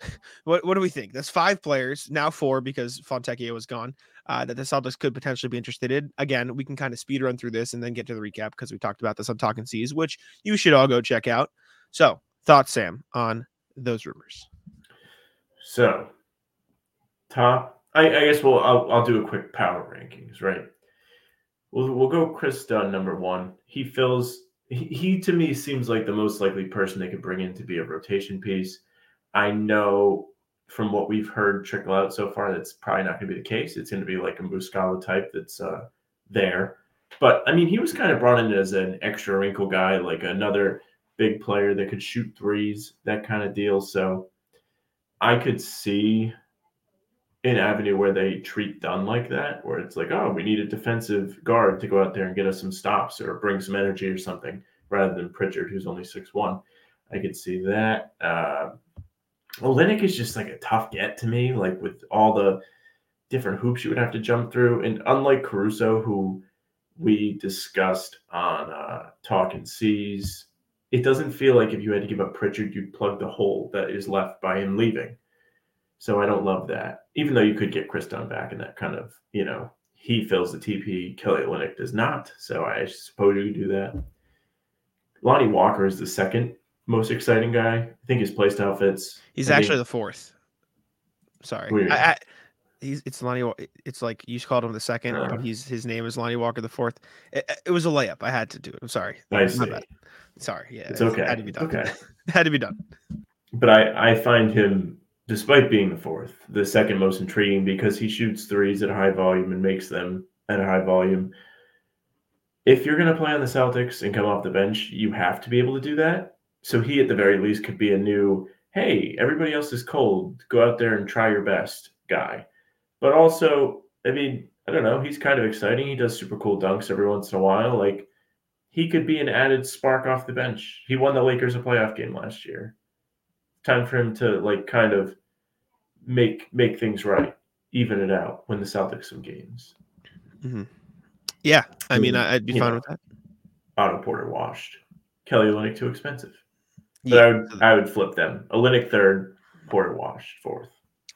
[LAUGHS] what what do we think? That's five players, now four because Fontecchio was gone, uh, that the Celtics could potentially be interested in. Again, we can kind of speed run through this and then get to the recap because we talked about this on Talking C's, which you should all go check out. So, thoughts, Sam, on those rumors? So, top, I, I guess we'll I'll, I'll do a quick power rankings, right? We'll we'll go Kris Dunn number one. He fills he, he to me seems like the most likely person they could bring in to be a rotation piece. I know from what we've heard trickle out so far, that's probably not going to be the case. It's going to be like a Muscala type that's uh, there. But I mean, he was kind of brought in as an extra wrinkle guy, like another big player that could shoot threes, that kind of deal. So I could see an avenue where they treat Dunn like that, where it's like, oh, we need a defensive guard to go out there and get us some stops or bring some energy or something, rather than Pritchard, who's only six one. I could see that. Uh, Olynyk is just like a tough get to me, like with all the different hoops you would have to jump through. And unlike Caruso, who we discussed on uh, Talking C's, it doesn't feel like if you had to give up Pritchard, you'd plug the hole that is left by him leaving. So I don't love that. Even though you could get Kris Dunn back and that kind of, you know, he fills the TP, Kelly Olynyk does not. So I suppose you could do that. Lonnie Walker is the second most exciting guy. I think his playstyle fits. He's I actually think, the fourth. Sorry. I, I, he's it's Lonnie. It's like you called him the second, Uh. but he's his name is Lonnie Walker the fourth. It, it was a layup. I had to do it. I'm sorry. I see. Sorry. Yeah, It's it okay. Had to be done. Okay. [LAUGHS] had to be done. But I, I find him, despite being the fourth, the second most intriguing because he shoots threes at high volume and makes them at a high volume. If you're going to play on the Celtics and come off the bench, you have to be able to do that. So he, at the very least, could be a new, hey, everybody else is cold. Go out there and try your best guy. But also, I mean, I don't know. He's kind of exciting. He does super cool dunks every once in a while. Like, he could be an added spark off the bench. He won the Lakers a playoff game last year. Time for him to like kind of make make things right, even it out, win the Celtics some games. Yeah, I mean, I'd be fine know. with that. Otto Porter washed. Kelly Olynyk too expensive. But Yeah, I would I would flip them. Olynyk third, Porter washed fourth.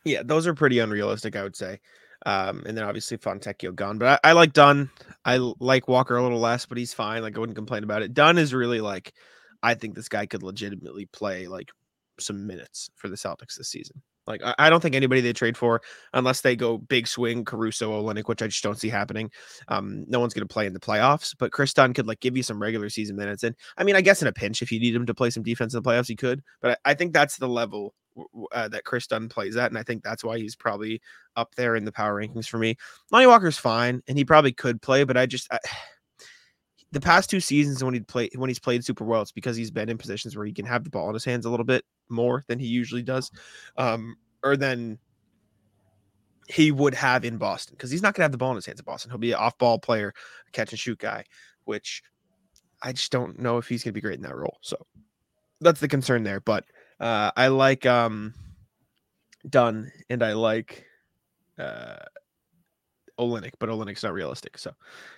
yeah, those are pretty unrealistic, I would say. Um, and then obviously Fontecchio gone, but I, I like Dunn. I like Walker a little less, but he's fine. Like I wouldn't complain about it. Dunn is really like, I think this guy could legitimately play like some minutes for the Celtics this season. Like I, I don't think anybody they trade for, unless they go big swing Caruso Olynyk, which I just don't see happening. Um, no one's going to play in the playoffs, but Kris Dunn could like give you some regular season minutes. And I mean, I guess in a pinch, if you need him to play some defense in the playoffs, he could. But I, I think that's the level uh, that Kris Dunn plays at, and I think that's why he's probably up there in the power rankings for me. Lonnie Walker's fine, and he probably could play, but I just. I, the past two seasons when he played when he's played super well, it's because he's been in positions where he can have the ball in his hands a little bit more than he usually does, um, or than he would have in Boston because he's not gonna have the ball in his hands in Boston. He'll be an off-ball player, catch and shoot guy, which I just don't know if he's gonna be great in that role. So that's the concern there. But uh, I like um, Dunn and I like uh, Olynyk, but Olynyk's not realistic. So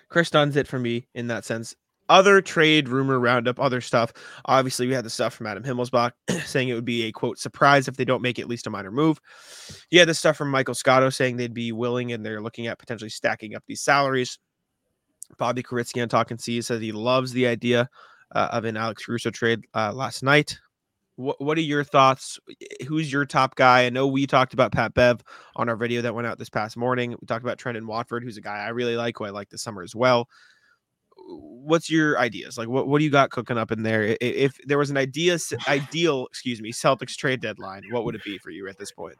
Kris Dunn's it for me in that sense. Other trade rumor roundup, other stuff. Obviously, we had the stuff from Adam Himmelsbach [CLEARS THROAT] saying it would be a quote surprise if they don't make at least a minor move. Had the stuff from Michael Scotto saying they'd be willing and they're looking at potentially stacking up these salaries. Bobby Krivitsky on Talking C says he loves the idea uh, of an Alex Caruso trade uh, last night. What What are your thoughts? Who's your top guy? I know we talked about Pat Bev on our video that went out this past morning. We talked about Trendon Watford, who's a guy I really like, who I like this summer as well. What's your ideas? Like, what, what do you got cooking up in there? If there was an idea, ideal, excuse me, Celtics trade deadline, what would it be for you at this point?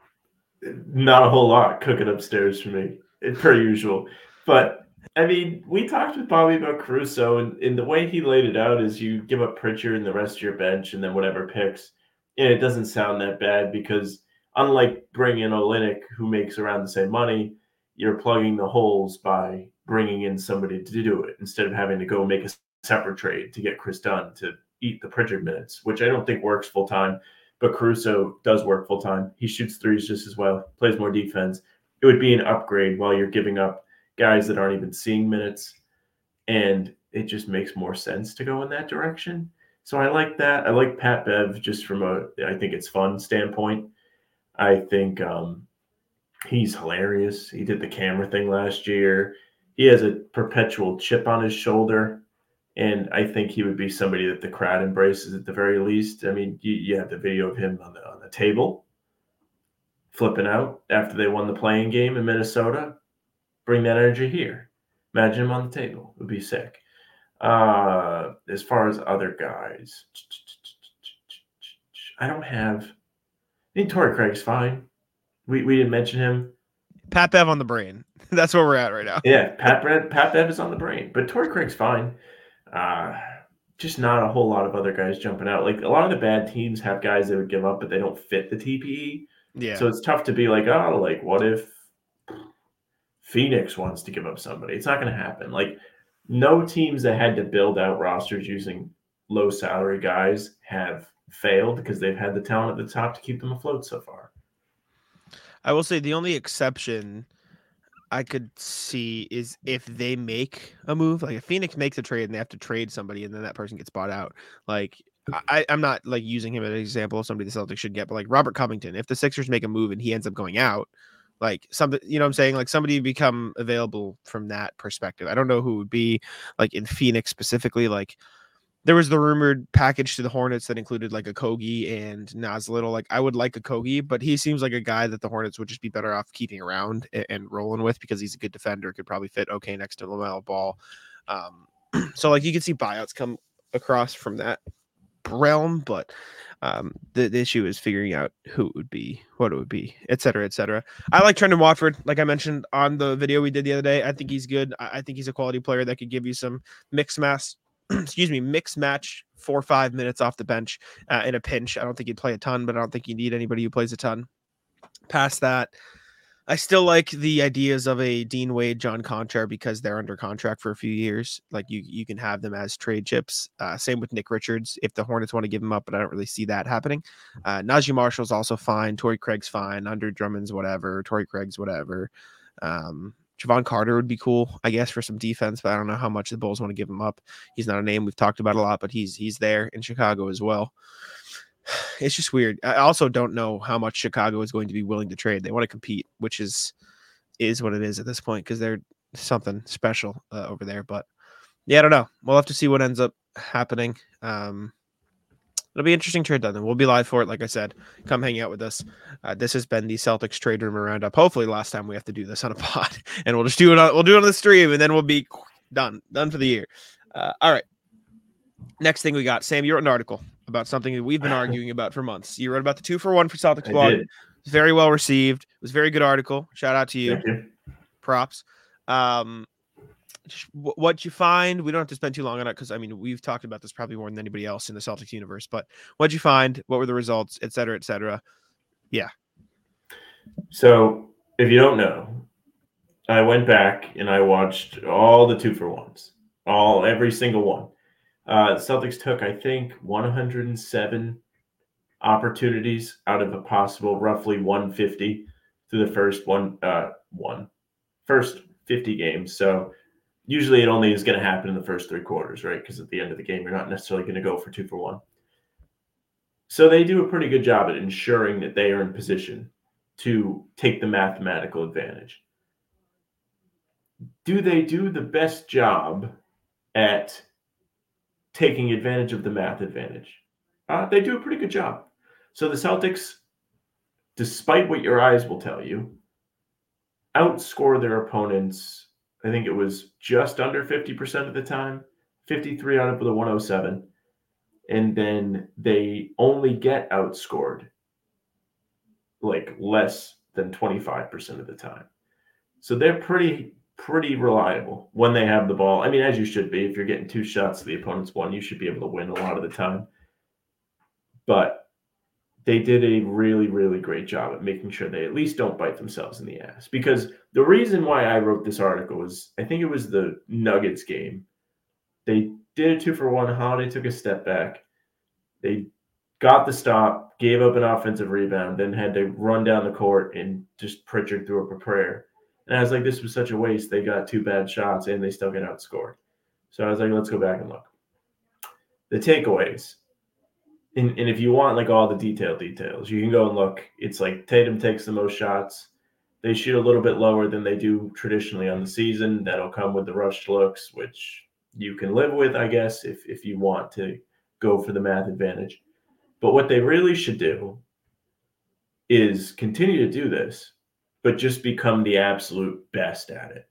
Not a whole lot cooking upstairs for me, eh, per usual. But I mean, we talked with Bobby about Caruso, and, and the way he laid it out is you give up Pritchard and the rest of your bench, and then whatever picks. And it doesn't sound that bad because unlike bringing in Olynyk, who makes around the same money, you're plugging the holes by bringing in somebody to do it instead of having to go make a separate trade to get Kris Dunn to eat the Pritchard minutes, which I don't think works full time. But Caruso does work full time. He shoots threes just as well, plays more defense. It would be an upgrade while you're giving up guys that aren't even seeing minutes. And it just makes more sense to go in that direction. So I like that. I like Pat Bev just from a I think it's fun standpoint. I think um, he's hilarious. He did the camera thing last year. He has a perpetual chip on his shoulder. And I think he would be somebody that the crowd embraces at the very least. I mean, you, you have the video of him on the on the table flipping out after they won the play-in game in Minnesota. Bring that energy here. Imagine him on the table. It would be sick. Uh, as far as other guys, I don't have. I think Torrey Craig's fine. We we didn't mention him. Pat Bev on the brain. [LAUGHS] That's where we're at right now. Yeah, Pat Pat Bev is on the brain, but Torrey Craig's fine. Uh, just not a whole lot of other guys jumping out. Like a lot of the bad teams have guys that would give up, but they don't fit the TPE. Yeah. So it's tough to be like, oh, like what if Phoenix wants to give up somebody? It's not going to happen. Like no teams that had to build out rosters using low salary guys have failed because they've had the talent at the top to keep them afloat so far. I will say the only exception I could see is if they make a move, like if Phoenix makes a trade and they have to trade somebody and then that person gets bought out. Like I, I'm not like using him as an example of somebody the Celtics should get, but like Robert Covington, if the Sixers make a move and he ends up going out, like something, you know what I'm saying? Like somebody become available from that perspective. I don't know who would be like in Phoenix specifically, like there was the rumored package to the Hornets that included like Okogie and Nas Little. Like I would like Okogie but he seems like a guy that the Hornets would just be better off keeping around and, and rolling with because he's a good defender, could probably fit okay next to LaMelo Ball. Um, [CLEARS THROAT] so like you can see buyouts come across from that realm, but um, the, the issue is figuring out who it would be, what it would be, et cetera, et cetera. I like Trendon Watford, like I mentioned on the video we did the other day. I think he's good. I, I think he's a quality player that could give you some mixed mass [CLEARS THROAT] excuse me, mix match four or five minutes off the bench uh, in a pinch. I don't think he'd play a ton, but I don't think you need anybody who plays a ton. Past that, I still like the ideas of a Dean Wade, John Konchar because they're under contract for a few years. Like you, you can have them as trade chips. Uh, same with Nick Richards if the Hornets want to give him up, but I don't really see that happening. Uh, Naji Marshall's also fine. Torrey Craig's fine. Andre Drummond's whatever. Torrey Craig's whatever. Um, Jevon Carter would be cool, I guess, for some defense, but I don't know how much the Bulls want to give him up. He's not a name we've talked about a lot, but he's he's there in Chicago as well. [SIGHS] It's just weird. I also don't know how much Chicago is going to be willing to trade. They want to compete, which is is what it is at this point because they're something special uh, over there. But yeah, I don't know. We'll have to see what ends up happening. Um, it'll be interesting trade then. We'll be live for it. Like I said, come hang out with us. Uh, this has been the Celtics trade room roundup. Hopefully, last time we have to do this on a [LAUGHS] pod, and we'll just do it. On, we'll do it on the stream, and then we'll be done, done for the year. Uh, all right. Next thing we got, Sam. You wrote an article about something that we've been [LAUGHS] arguing about for months. You wrote about the two for one for Celtics blog. Very well received. It was a very good article. Shout out to you. you. Props. Um, what you find we don't have to spend too long on it because i mean we've talked about this probably more than anybody else in the celtics universe but what'd you find what were the results et cetera et cetera yeah so if you don't know i went back and i watched all the two for ones all every single one uh celtics took i think 107 opportunities out of a possible roughly 150 through the first one uh one first 50 games so usually it only is going to happen in the first three quarters, right? Because at the end of the game, you're not necessarily going to go for two for one. So they do a pretty good job at ensuring that they are in position to take the mathematical advantage. Do they do the best job at taking advantage of the math advantage? Uh, they do a pretty good job. So the Celtics, despite what your eyes will tell you, outscore their opponents I think it was just under 50% of the time, 53 out of the 107. And then they only get outscored like less than 25% of the time. So they're pretty pretty reliable when they have the ball. I mean, as you should be. If you're getting two shots to the opponent's one, you should be able to win a lot of the time. But they did a really, really great job at making sure they at least don't bite themselves in the ass. Because the reason why I wrote this article was I think it was the Nuggets game. They did a two for one. Holiday took a step back. They got the stop, gave up an offensive rebound, then had to run down the court and just Pritchard threw up a prayer. And I was like, this was such a waste. They got two bad shots and they still get outscored. So I was like, let's go back and look. The takeaways. And, and if you want like all the detailed details, you can go and look. It's like Tatum takes the most shots. They shoot a little bit lower than they do traditionally on the season. That'll come with the rushed looks, which you can live with, I guess, if if you want to go for the math advantage. But what they really should do is continue to do this, but just become the absolute best at it.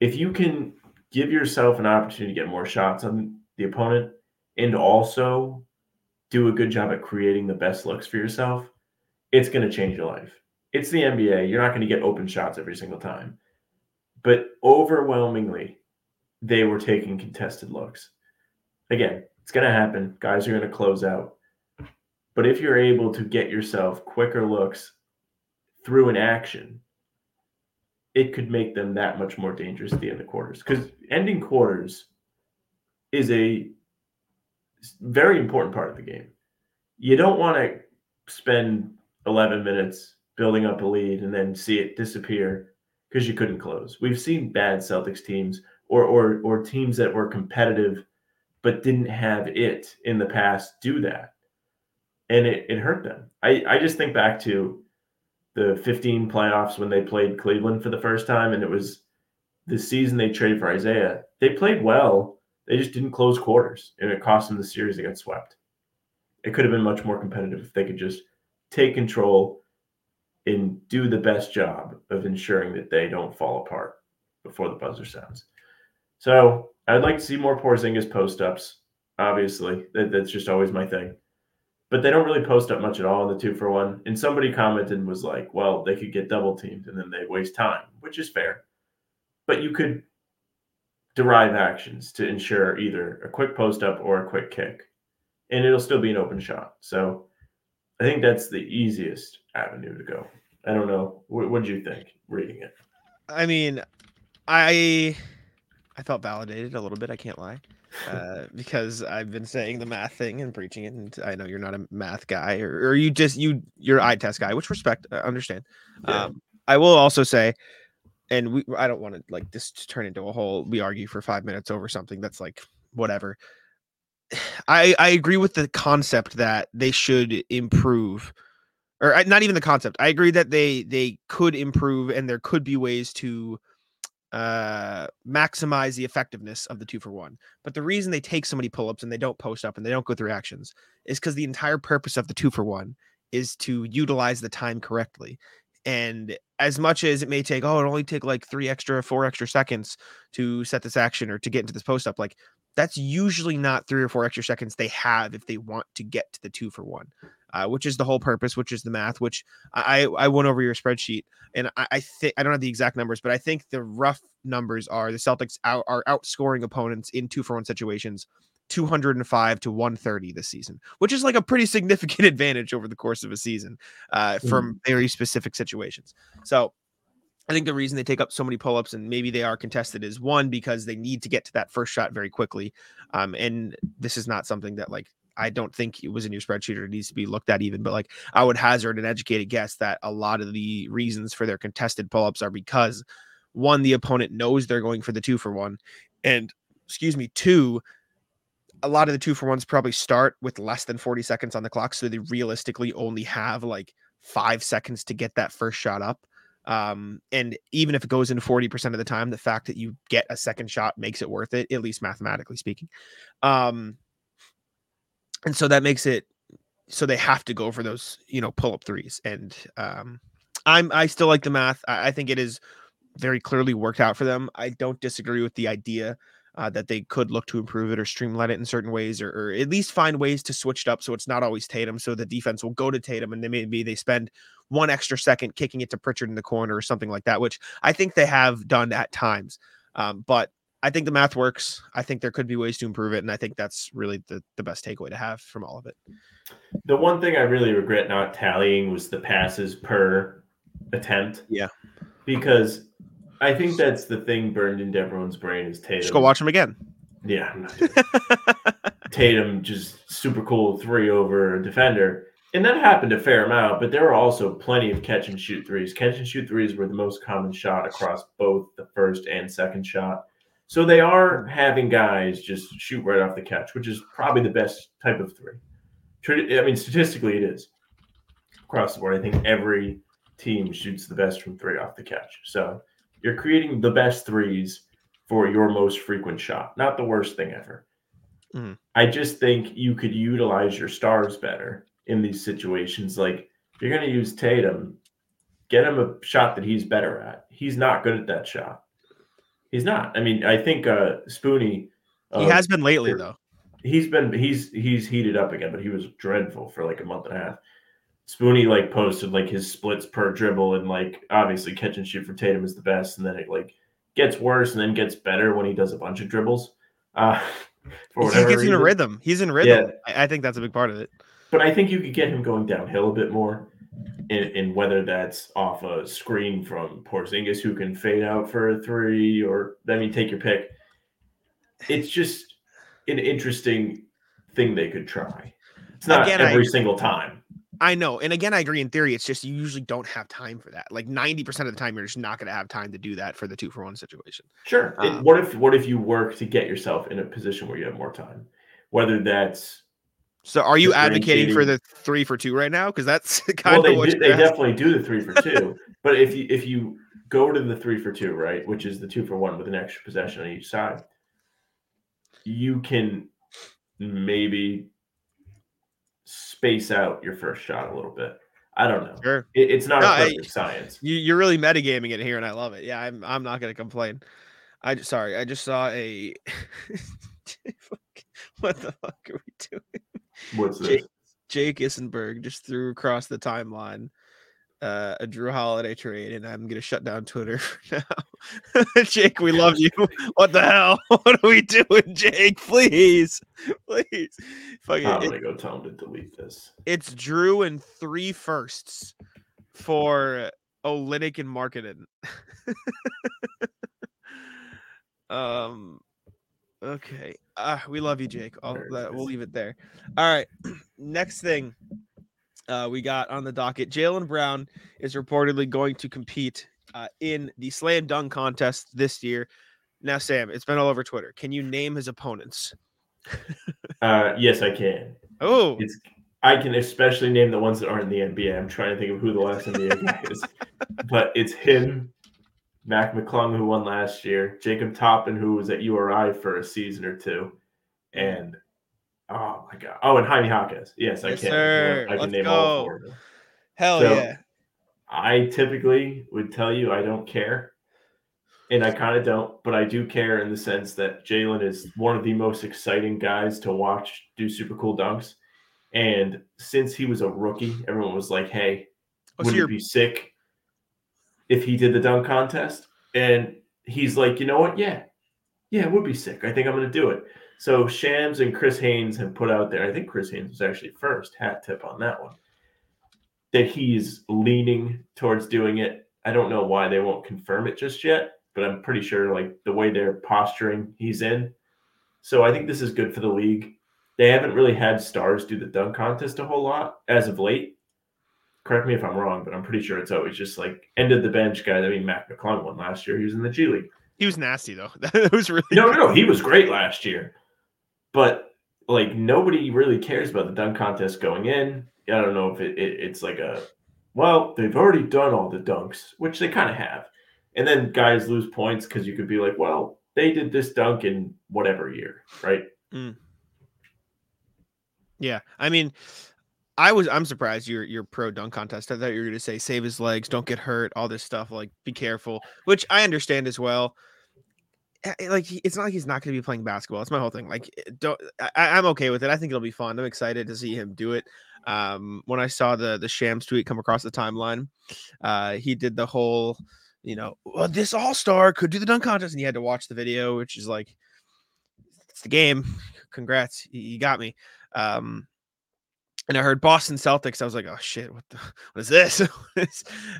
If you can give yourself an opportunity to get more shots on the opponent and also do a good job at creating the best looks for yourself, it's going to change your life. It's the NBA. You're not going to get open shots every single time. But overwhelmingly, they were taking contested looks. Again, it's going to happen. Guys are going to close out. But if you're able to get yourself quicker looks through an action, it could make them that much more dangerous at the end of quarters. Because ending quarters is a very important part of the game. You don't want to spend 11 minutes building up a lead and then see it disappear because you couldn't close. We've seen bad Celtics teams or or or teams that were competitive but didn't have it in the past do that. And it, it hurt them. I, I just think back to the 15 playoffs when they played Cleveland for the first time, and it was the season they traded for Isaiah. They played well, they just didn't close quarters, and it cost them the series. They got swept. It could have been much more competitive if they could just take control and do the best job of ensuring that they don't fall apart before the buzzer sounds. So I'd like to see more Porzingis post ups. Obviously, that, that's just always my thing. But they don't really post up much at all in the two for one. And somebody commented and was like, "Well, they could get double teamed and then they waste time," which is fair. But you could derive actions to ensure either a quick post up or a quick kick, and it'll still be an open shot. So I think that's the easiest avenue to go. I don't know. What did you think reading it? I mean, I I felt validated a little bit. I can't lie, uh, because I've been saying the math thing and preaching it, and I know you're not a math guy, or, or you just you you're eye test guy, which respect, I understand. Yeah. Um, I will also say, and we I don't want to like this to turn into a whole we argue for five minutes over something that's like whatever. [SIGHS] I I agree with the concept that they should improve or uh, not even the concept. I agree that they they could improve and there could be ways to uh maximize the effectiveness of the two for one. But the reason they take so many pull-ups and they don't post up and they don't go through actions is because the entire purpose of the two for one is to utilize the time correctly. And as much as it may take, oh, it only take like three extra, four extra seconds to set this action or to get into this post up, like that's usually not three or four extra seconds they have if they want to get to the two for one, uh, which is the whole purpose, which is the math, which I, I went over your spreadsheet and I, I think I don't have the exact numbers, but I think the rough numbers are the Celtics out, are outscoring opponents in two for one situations 205 to 130 this season, which is like a pretty [LAUGHS] significant advantage over the course of a season uh, from very specific situations. So I think the reason they take up so many pull ups and maybe they are contested is one, because they need to get to that first shot very quickly. Um, and this is not something that like I don't think it was in your spreadsheet or it needs to be looked at even, but like I would hazard an educated guess that a lot of the reasons for their contested pull ups are because one, the opponent knows they're going for the two for one, and excuse me, two, a lot of the two for ones probably start with less than 40 seconds on the clock. So they realistically only have like five seconds to get that first shot up. Um, and even if it goes in 40% of the time, the fact that you get a second shot makes it worth it, at least mathematically speaking. Um, and so that makes it so they have to go for those, you know, pull up threes. And um, I'm I still like the math. I, I think it is very clearly worked out for them. I don't disagree with the idea uh, that they could look to improve it or streamline it in certain ways, or, or at least find ways to switch it up so it's not always Tatum. So the defense will go to Tatum, and then maybe they spend one extra second kicking it to Pritchard in the corner or something like that, which I think they have done at times. Um, but I think the math works. I think there could be ways to improve it, and I think that's really the, the best takeaway to have from all of it. The one thing I really regret not tallying was the passes per attempt. Yeah. Because I think that's the thing burned into everyone's brain is Tatum. Just go watch them again. Yeah. I'm not doing. [LAUGHS] Tatum just super cool three over a defender. And that happened a fair amount, but there were also plenty of catch and shoot threes. Catch and shoot threes were the most common shot across both the first and second shot. So they are having guys just shoot right off the catch, which is probably the best type of three. I mean, statistically, it is across the board. I think every team shoots the best from three off the catch. So you're creating the best threes for your most frequent shot, not the worst thing ever. Mhm. I just think you could utilize your stars better in these situations. Like if you're going to use Tatum, get him a shot that he's better at. He's not good at that shot. He's not. I mean, I think uh Spoonie. He uh, has been lately, though. he's been he's he's heated up again, but he was dreadful for like a month and a half. Spoonie like posted like his splits per dribble and like obviously catch and shoot for Tatum is the best, and then it like gets worse and then gets better when he does a bunch of dribbles. Uh, [LAUGHS] for He gets in a rhythm. He's in rhythm. I, I think that's a big part of it. But I think you could get him going downhill a bit more, in, in whether that's off a screen from Porzingis who can fade out for a three, or I mean, take your pick. It's just an interesting thing they could try. It's not Again, every agree. single time. I know. And again, I agree in theory. It's just you usually don't have time for that. Like 90% of the time, you're just not going to have time to do that for the two for one situation. Sure. Um, what if what if you work to get yourself in a position where you have more time? Whether that's So are you advocating for the three for two right now? Because that's kind [LAUGHS] well, of they what do, they definitely do the three for two. [LAUGHS] but if you if you go to the three for two, right, which is the two for one with an extra possession on each side, you can maybe space out your first shot a little bit. I don't know. Sure. It, it's not No, a I- perfect science. You, you're really metagaming it here, and I love it. Yeah, I'm. I'm not going to complain. I just sorry. I just saw a. [LAUGHS] what the fuck are we doing? What's this? Jake- Jake Issenberg just threw across the timeline uh, a Jrue Holiday trade, and I'm gonna shut down Twitter [LAUGHS] for now. [LAUGHS] Jake, we love you. [LAUGHS] What the hell? What are we doing, Jake? Please, please. Fucking, I'm gonna go tell him to delete this. it's Jrue and three firsts for Olynyk and Markkanen. um. Okay. Uh, we love you, Jake. I'll, that, we'll leave it there. All right. [CLEARS THROAT] Next thing uh, we got on the docket Jaylen Brown is reportedly going to compete uh, in the slam dunk contest this year. Now, Sam, it's been all over Twitter. Can you name his opponents? [LAUGHS] Uh, yes, I can. Oh, It's I can especially name the ones that aren't in the NBA. I'm trying to think of who the last NBA guy is, [LAUGHS] but it's him, Mac McClung, who won last year, Jacob Toppin, who was at URI for a season or two, and oh my god, oh, and Jaime Jaquez. Yes, I Yes, can. sir. I can Let's name all go. four of them. hell so- yeah. I typically would tell you I don't care. And I kind of don't, but I do care in the sense that Jaylen is one of the most exciting guys to watch do super cool dunks. And since he was a rookie, everyone was like, hey, Oh, so would it you're- be sick if he did the dunk contest? And he's like, you know what? Yeah. Yeah, it would be sick. I think I'm going to do it. So Shams and Chris Haynes have put out there, I think Chris Haynes was actually first, hat tip on that one, that he's leaning towards doing it. I don't know why they won't confirm it just yet, but I'm pretty sure like the way they're posturing, he's in. So I think this is good for the league. They haven't really had stars do the dunk contest a whole lot as of late. Correct me if I'm wrong, but I'm pretty sure it's always just like ended the bench guys. I mean, Mac McClung won last year. He was in the G League. He was nasty though. [LAUGHS] that was really No, no, no. He was great last year. But like nobody really cares about the dunk contest going in. I don't know if it, it it's like a well, they've already done all the dunks, which they kind of have. And then guys lose points because you could be like, well, they did this dunk in whatever year, right? Mm. Yeah, I mean, I was I'm surprised you're you're pro dunk contest. I thought you were gonna say save his legs, don't get hurt, all this stuff. Like be careful, which I understand as well. eh, eh, like it's not like he's not going to be playing basketball. That's my whole thing. Like, eh, don't I, I'm okay with it. I think it'll be fun. I'm excited to see him do it. Um, when I saw the the Shams tweet come across the timeline, uh, he did the whole, you know, well, this All Star could do the dunk contest, and you had to watch the video, which is like, it's the game. [LAUGHS] Congrats, you got me. Um, and I heard Boston Celtics. I was like, oh shit, what the, [LAUGHS] what is this? [LAUGHS] uh,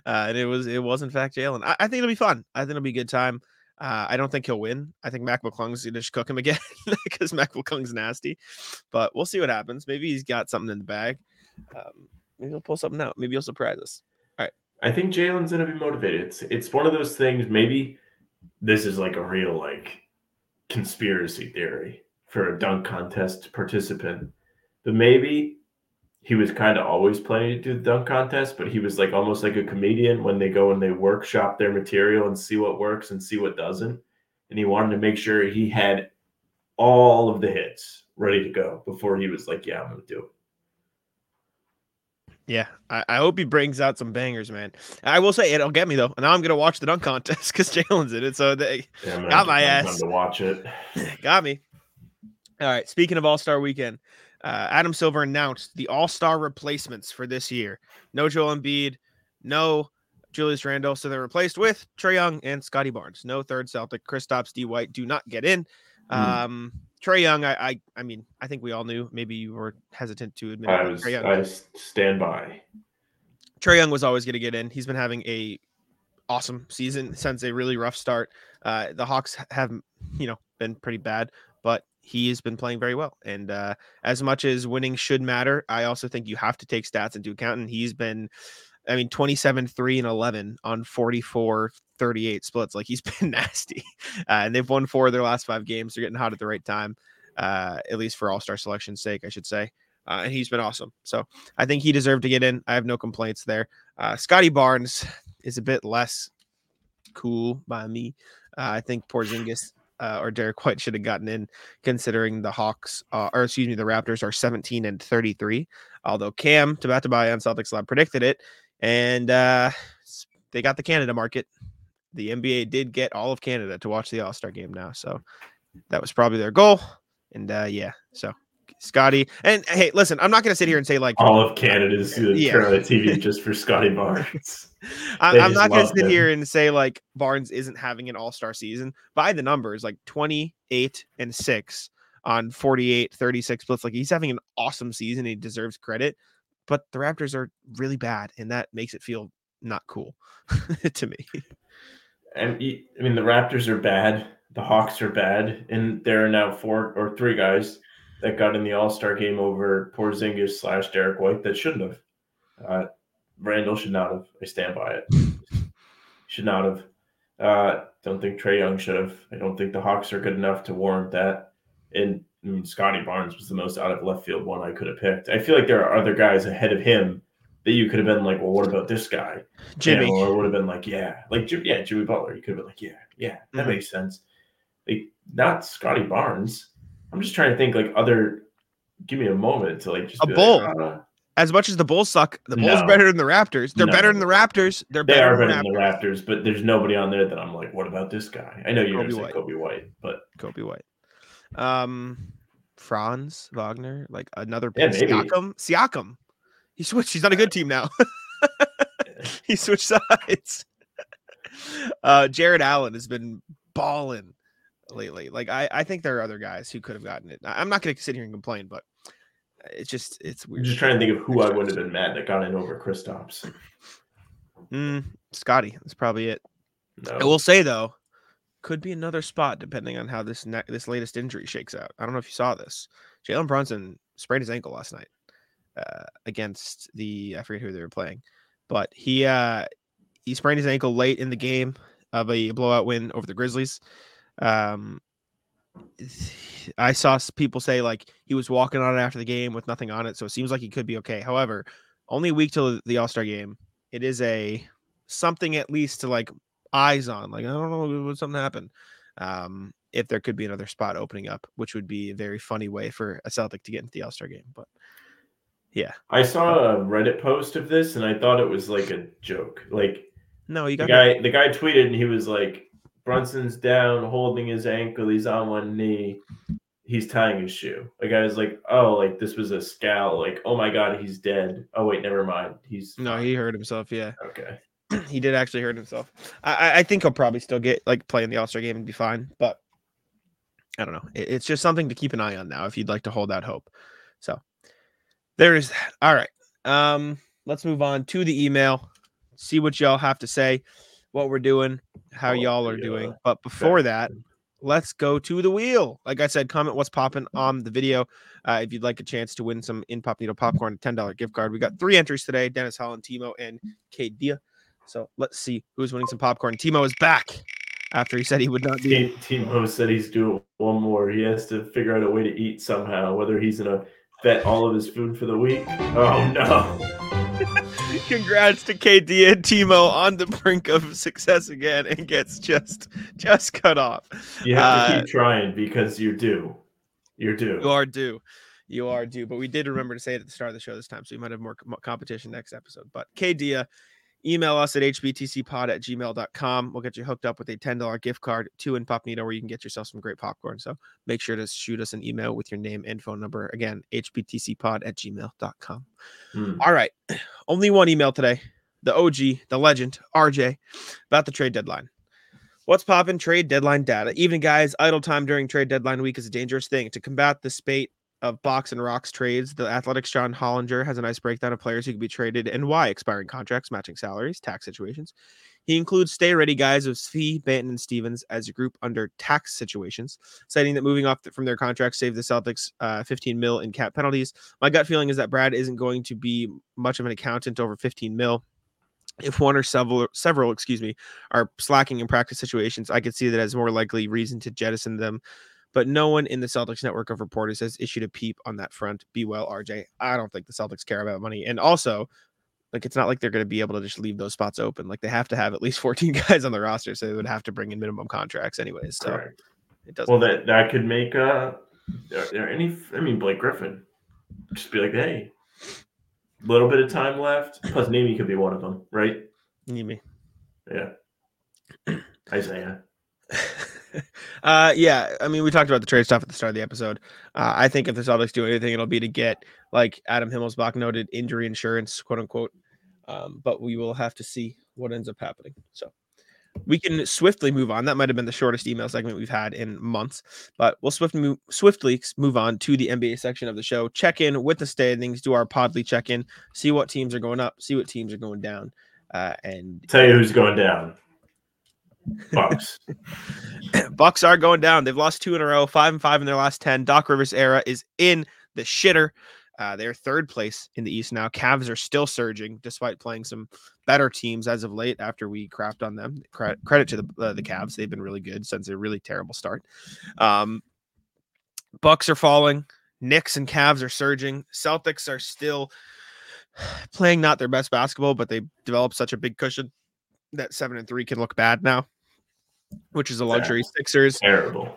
and it was it was in fact Jaylen. I, I think it'll be fun. I think it'll be a good time. Uh, I don't think he'll win. I think Mac McClung's gonna just cook him again [LAUGHS] because Mac McClung's nasty. But we'll see what happens. Maybe he's got something in the bag. Um, maybe he'll pull something out. Maybe he'll surprise us. All right. I think Jaylen's gonna be motivated. It's it's one of those things. Maybe this is like a real like conspiracy theory for a dunk contest participant, but maybe he was kind of always planning to do the dunk contest, but he was like almost like a comedian when they go and they workshop their material and see what works and see what doesn't, and he wanted to make sure he had all of the hits ready to go before he was like, "Yeah, I'm gonna do it." Yeah, I, I hope he brings out some bangers, man. I will say it'll get me though. And now I'm gonna watch the dunk contest [LAUGHS] because Jaylen's in it. So they Yeah, Got my ass. to watch it. [LAUGHS] got me. All right. Speaking of All Star Weekend, uh, Adam Silver announced the All Star replacements for this year. No Joel Embiid, no Julius Randle. So they're replaced with Trae Young and Scottie Barnes. No third Celtic. Kristaps D. White do not get in. Hmm. Um, Trae Young, I, I, I mean, I think we all knew. Maybe you were hesitant to admit. I was I stand by. Trae Young was always going to get in. He's been having a awesome season since a really rough start. Uh, the Hawks have, you know, been pretty bad, but he has been playing very well. And uh, as much as winning should matter, I also think you have to take stats into account. And he's been, I mean, 27, 3, and 11 on 44, 38 splits. Like he's [LAUGHS] been nasty. Uh, and they've won four of their last five games. They're getting hot at the right time, uh, at least for all star selection's sake, I should say. Uh, and he's been awesome. So I think he deserved to get in. I have no complaints there. Uh, Scottie Barnes is a bit less cool by me. Uh, I think Porzingis uh, or Derrick White should have gotten in, considering the Hawks, uh, or excuse me, the Raptors are 17 and 33. Although Cam Tabatabaie on Celtics Lab predicted it, and uh, they got the Canada market. The NBA did get all of Canada to watch the All Star game now, so that was probably their goal. And uh, yeah, so Scottie, and hey, listen, I'm not gonna sit here and say like All of Canada's uh, Yeah. TV [LAUGHS] just for Scottie Barnes. [LAUGHS] I'm, I'm not going to sit him. here and say like Barnes isn't having an all star season. By the numbers, like 28 and 6 on 48, 36 splits. Like he's having an awesome season. He deserves credit. But the Raptors are really bad, and that makes it feel not cool [LAUGHS] to me. And I mean, the Raptors are bad. The Hawks are bad, and there are now four or three guys that got in the All Star game over Porzingis slash Derrick White that shouldn't have. Uh, Randle should not have. I stand by it. [LAUGHS] should not have. Uh, don't think Trae Young should have. I don't think the Hawks are good enough to warrant that. And I mean, Scottie Barnes was the most out of left field one I could have picked. I feel like there are other guys ahead of him that you could have been like, well, what about this guy? Jimmy, You know, or would have been like, yeah, like yeah, Jimmy Butler. You could have been like, yeah, yeah, that Mhm. makes sense. Like not Scottie Barnes. I'm just trying to think like other. Give me a moment to like just A bull. Like, uh, as much as the Bulls suck, the Bulls No. are better than the Raptors. They're better than the Raptors. They're they better are than better the than the Raptors. But there's nobody on there that I'm like, what about this guy? I know you're Coby White. Coby White, but Coby White. Um, Franz Wagner, like another Yeah, maybe. Siakam. Siakam. He switched. He's on a good team now. [LAUGHS] he switched sides. [LAUGHS] Uh, Jarrett Allen has been balling lately. Like I, I think there are other guys who could have gotten it. I'm not going to sit here and complain, but it's just it's I'm weird. just trying to think of who I would have been mad that got in over Kristaps. Mm, Scottie, that's probably it. No, I will say though, could be another spot depending on how this ne- this latest injury shakes out. I don't know if you saw this. Jalen Brunson sprained his ankle last night uh, against the I forget who they were playing, but he uh, he sprained his ankle late in the game of a blowout win over the Grizzlies. Um, I saw people say like he was walking on it after the game with nothing on it, so it seems like he could be okay. However, only a week till the All Star game. It is a something at least to like eyes on. Like I don't know what something happened. Um, if there could be another spot opening up, which would be a very funny way for a Celtic to get into the All Star game. But yeah, I saw a Reddit post of this and I thought it was like a joke. Like no, you got the guy, the guy tweeted and he was like, Brunson's down, holding his ankle. He's on one knee. He's tying his shoe. Like I was like, oh, like this was a scowl. Like, oh my god, he's dead. Oh wait, never mind. He's No, he hurt himself. Yeah, okay. [CLEARS THROAT] he did actually hurt himself. I, I- I think he'll probably still get like play in the All Star game and be fine. But I don't know. It- it's just something to keep an eye on now if you'd like to hold out hope. So there is that. All right. Um, let's move on to the email. See what y'all have to say, what we're doing, how Oh, y'all are doing. But before that, let's go to the wheel. Like I said, comment what's popping on the video. Uh, if you'd like a chance to win some in Pop Needle popcorn, ten dollar gift card. We got three entries today: Dennis Holland, Timo, and Kate Dia. So let's see who's winning some popcorn. Timo is back after he said he would not be. Team Timo said he's doing one more. He has to figure out a way to eat somehow, whether he's gonna vet all of his food for the week. Oh no. [LAUGHS] Congrats to Dia and Timo on the brink of success again, and gets just just cut off. You have to Uh, keep trying because you're due. You're due. You are due. You are due. But we did remember to say it at the start of the show this time. So we might have more competition next episode. But KDia, email us at hbtcpod at gmail.com. We'll get you hooked up with a $10 gift card to Inpognito where you can get yourself some great popcorn. So make sure to shoot us an email with your name and phone number. Again, hbtcpod at gmail.com. Hmm. All right. [CLEARS THROAT] Only one email today. The OG, the legend, RJ, about the trade deadline. What's popping? Trade deadline data. Even guys, idle time during trade deadline week is a dangerous thing. To combat the spate of box and rocks trades, the Athletics John Hollinger has a nice breakdown of players who could be traded and why expiring contracts, matching salaries, tax situations. He includes stay ready guys of Fee, Banton, and Stevens as a group under tax situations, citing that moving off from their contracts saved the Celtics uh, 15 mil in cap penalties. My gut feeling is that Brad isn't going to be much of an accountant over 15 mil. If one or several, several, excuse me, are slacking in practice situations, I could see that as more likely reason to jettison them. But no one in the Celtics network of reporters has issued a peep on that front. Be well, RJ. I don't think the Celtics care about money. And also, like it's not like they're going to be able to just leave those spots open. Like they have to have at least [LAUGHS] 14 guys on the roster, so they would have to bring in minimum contracts anyways. So Correct. it doesn't. Well, that that could make uh, are there any? I mean, Blake Griffin, just be like, hey, a little bit of time left. Plus, Navy could be one of them, right? me. Yeah. [CLEARS THROAT] Isaiah. [LAUGHS] [LAUGHS] uh yeah i mean we talked about the trade stuff at the start of the episode. Uh, i think if the celtics do anything it'll be to get like adam himmelsbach noted injury insurance quote unquote. Um, but we will have to see what ends up happening. So we can swiftly move on. That might have been the shortest email segment we've had in months but we'll swiftly move, swiftly move on to the nba section of the show. Check in with the standings do our podly check in see what teams are going up see what teams are going down uh, and Tell you who's going down. Bucks. [LAUGHS] Bucks are going down. They've lost two in a row, five and five in their last ten. Doc Rivers era is in the shitter. Uh, they're third place in the East now. Cavs are still surging despite playing some better teams as of late. After we crapped on them, credit, credit to the uh, the Cavs. They've been really good since a really terrible start. Um, Bucks are falling. Knicks and Cavs are surging. Celtics are still [SIGHS] playing not their best basketball, but they developed such a big cushion that seven and three can look bad now, which is a luxury. Sixers, Terrible.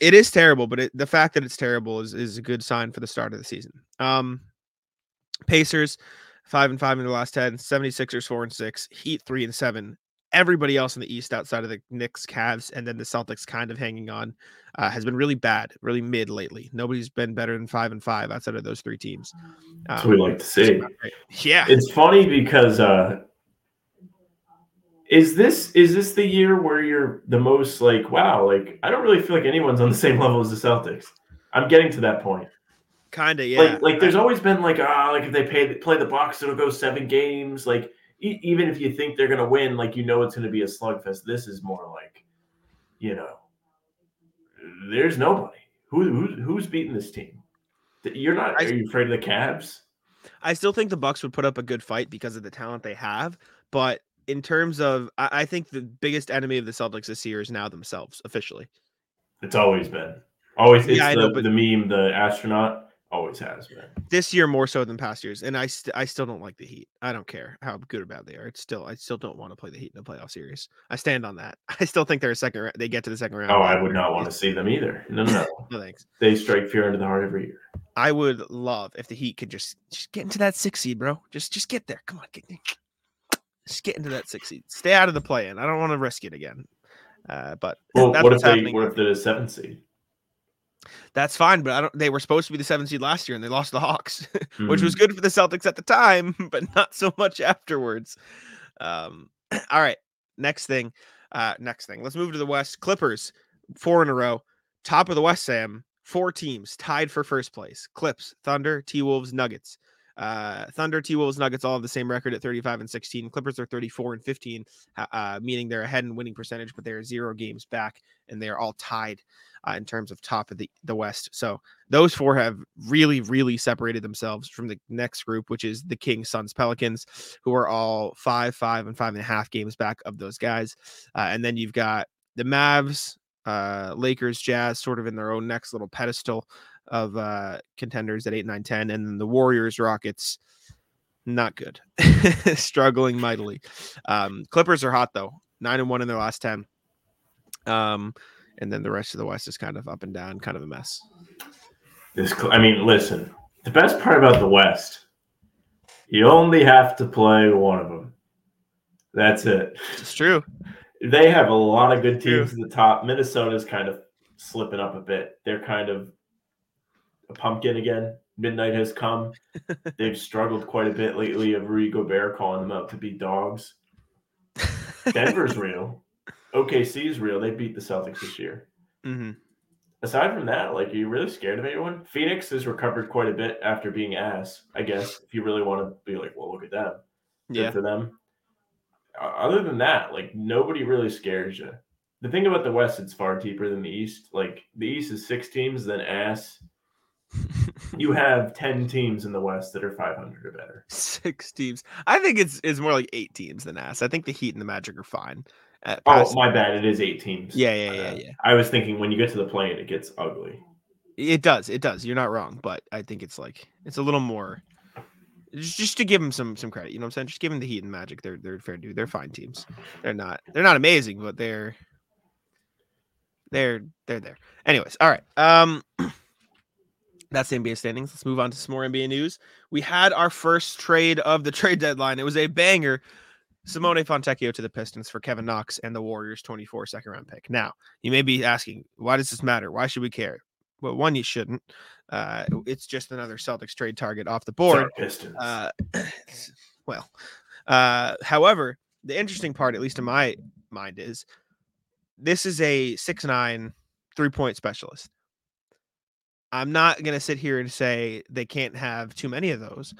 it is terrible, but it, the fact that it's terrible is is a good sign for the start of the season. Um, Pacers, five and five in the last 10, 76ers, four and six, Heat, three and seven. Everybody else in the East outside of the Knicks, Cavs, and then the Celtics kind of hanging on uh, has been really bad, really mid lately. Nobody's been better than five and five outside of those three teams. That's what we like to see. Yeah. It's funny because uh is this is this the year where you're the most like wow like I don't really feel like anyone's on the [LAUGHS] same level as the Celtics. I'm getting to that point. Kind of, yeah. Like like there's always been like ah like if they pay play the Bucks it'll go seven games like e- even if you think they're gonna win like you know it's gonna be a slugfest. This is more like you know there's nobody who, who who's beating this team. You're not. I- Are you afraid of the Cavs? I still think the Bucks would put up a good fight because of the talent they have, but in terms of, I, I think the biggest enemy of the Celtics this year is now themselves officially. It's always been. Always. It's Yeah, the, know, the meme, the astronaut. Always has been. This year more so than past years, and I st- I still don't like the Heat. I don't care how good or bad they are. It's still I still don't want to play the Heat in a playoff series. I stand on that. [LAUGHS] I still think they're a second. They get to the second round. Oh, I would not want to see them either. No, no, no. [LAUGHS] No thanks. they strike fear into the heart every year. I would love if the Heat could just just get into that six seed, bro. Just just get there. Come on, get just get into that six seed. Stay out of the play in. I don't want to risk it again. Uh, but Well, what if they happening. what if they're the seventh seed? That's fine, but I don't. They were supposed to be the seventh seed last year, and they lost the Hawks, [LAUGHS] which was Mhm. good for the Celtics at the time, [LAUGHS] but not so much afterwards. Um, [CLEARS THROAT] all right, next thing. Uh, next thing. Let's move to the West. Clippers, four in a row, top of the West. Sam, four teams tied for first place. Clips, Thunder, T Wolves, Nuggets. Uh, Thunder, T Wolves, Nuggets all have the same record at 35 and 16. Clippers are 34 and 15, uh, meaning they're ahead in winning percentage, but they're zero games back, and they are all tied uh, in terms of top of the, the West. So those four have really, really separated themselves from the next group, which is the Kings, Suns, Pelicans, who are all five, five, and five and a half games back of those guys. Uh, and then you've got the Mavs, uh, Lakers, Jazz, sort of in their own next little pedestal of uh, contenders at eight, nine, 10. And then the Warriors, Rockets, not good, [LAUGHS] struggling mightily. Um, Clippers are hot though, nine and one in their last 10. Um, and then the rest of the West is kind of up and down, kind of a mess. This, I mean, listen. The best part about the West, you only have to play one of them. That's it. It's true. They have a lot of good teams at the top. Minnesota's kind of slipping up a bit. They're kind of pumpkin again. Midnight has come. [LAUGHS] They've struggled quite a bit lately. Of Rudy Gobert calling them out to be dogs. Denver's [LAUGHS] real. OKC is real. They beat the Celtics this year. hmm Aside from that, like, are you really scared of anyone? Phoenix has recovered quite a bit after being ass, I guess, if you really want to be like, well, look at them. Good Yeah. for them. Other than that, like, nobody really scares you. The thing about the West, it's far deeper than the East. Like, the East is six teams, then ass. You have 10 teams in the West that are 500 or better. [LAUGHS] Six teams. I think it's it's more like eight teams than ass. I think the Heat and the Magic are fine. At Oh, my bad. It is eight teams. Yeah, yeah, yeah, bad. yeah. I was thinking when you get to the plane, it gets ugly. It does. It does. You're not wrong, but I think it's like it's a little more just, just to give them some some credit. You know what I'm saying? Just give them the Heat and Magic. They're they're fair dude. They're fine teams. They're not they're not amazing, but they're they're they're there. Anyways, all right. Um [CLEARS THROAT] that's the NBA standings. Let's move on to some more NBA news. We had our first trade of the [LAUGHS] trade deadline. It was a banger. Simone Fontecchio to the Pistons for Kevin Knox and the Warriors 24 second round pick. Now, you may be asking, why does this matter? Why should we care? Well, one, you shouldn't. Uh, it's just another Celtics trade target off the board. Pistons. Uh, [CLEARS THROAT] well, uh, however, the interesting part, at least in my mind, is this is a six nine three point specialist. I'm not gonna sit here and say they can't have too many of those.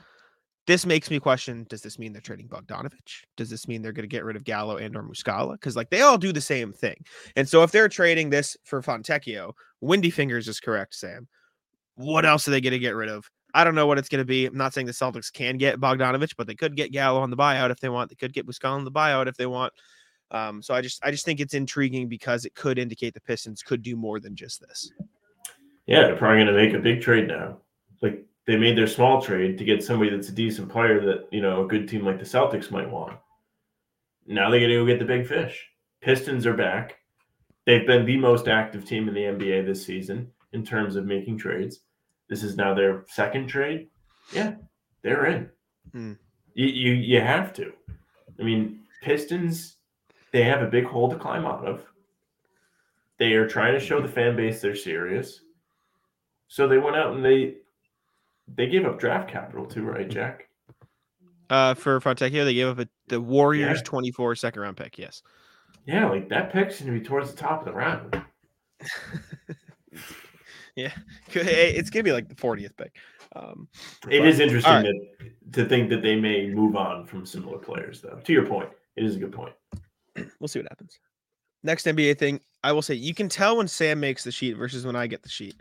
This makes me question: Does this mean they're trading Bogdanovic? Does this mean they're going to get rid of Gallo and or Muscala? Because like they all do the same thing. And so if they're trading this for Fontecchio, Windy Fingers is correct, Sam. What else are they going to get rid of? I don't know what it's going to be. I'm not saying the Celtics can get Bogdanovic, but they could get Gallo on the buyout if they want. They could get Muscala on the buyout if they want. Um, so I just I just think it's intriguing because it could indicate the Pistons could do more than just this. Yeah, they're probably going to make a big trade now. Like they made their small trade to get somebody that's a decent player that you know a good team like the Celtics might want. Now they got to go get the big fish. Pistons are back. They've been the most active team in the NBA this season in terms of making trades. This is now their second trade. Yeah, they're in. Hmm. You, you you have to. I mean, Pistons. They have a big hole to climb out of. They are trying to show the fan base they're serious. So they went out and they they gave up draft capital too, right, Jack? Uh, for Fontecchio, they gave up a, the Warriors Yeah. 24 second round pick. Yes. Yeah, like that pick's gonna be towards the top of the round. [LAUGHS] yeah, it's gonna be like the 40th pick. Um, It but- is interesting all that to think that they may move on from similar players, though. To your point, it is a good point. [CLEARS THROAT] we'll see what happens. Next NBA thing, I will say you can tell when Sam makes the sheet versus when I get the sheet.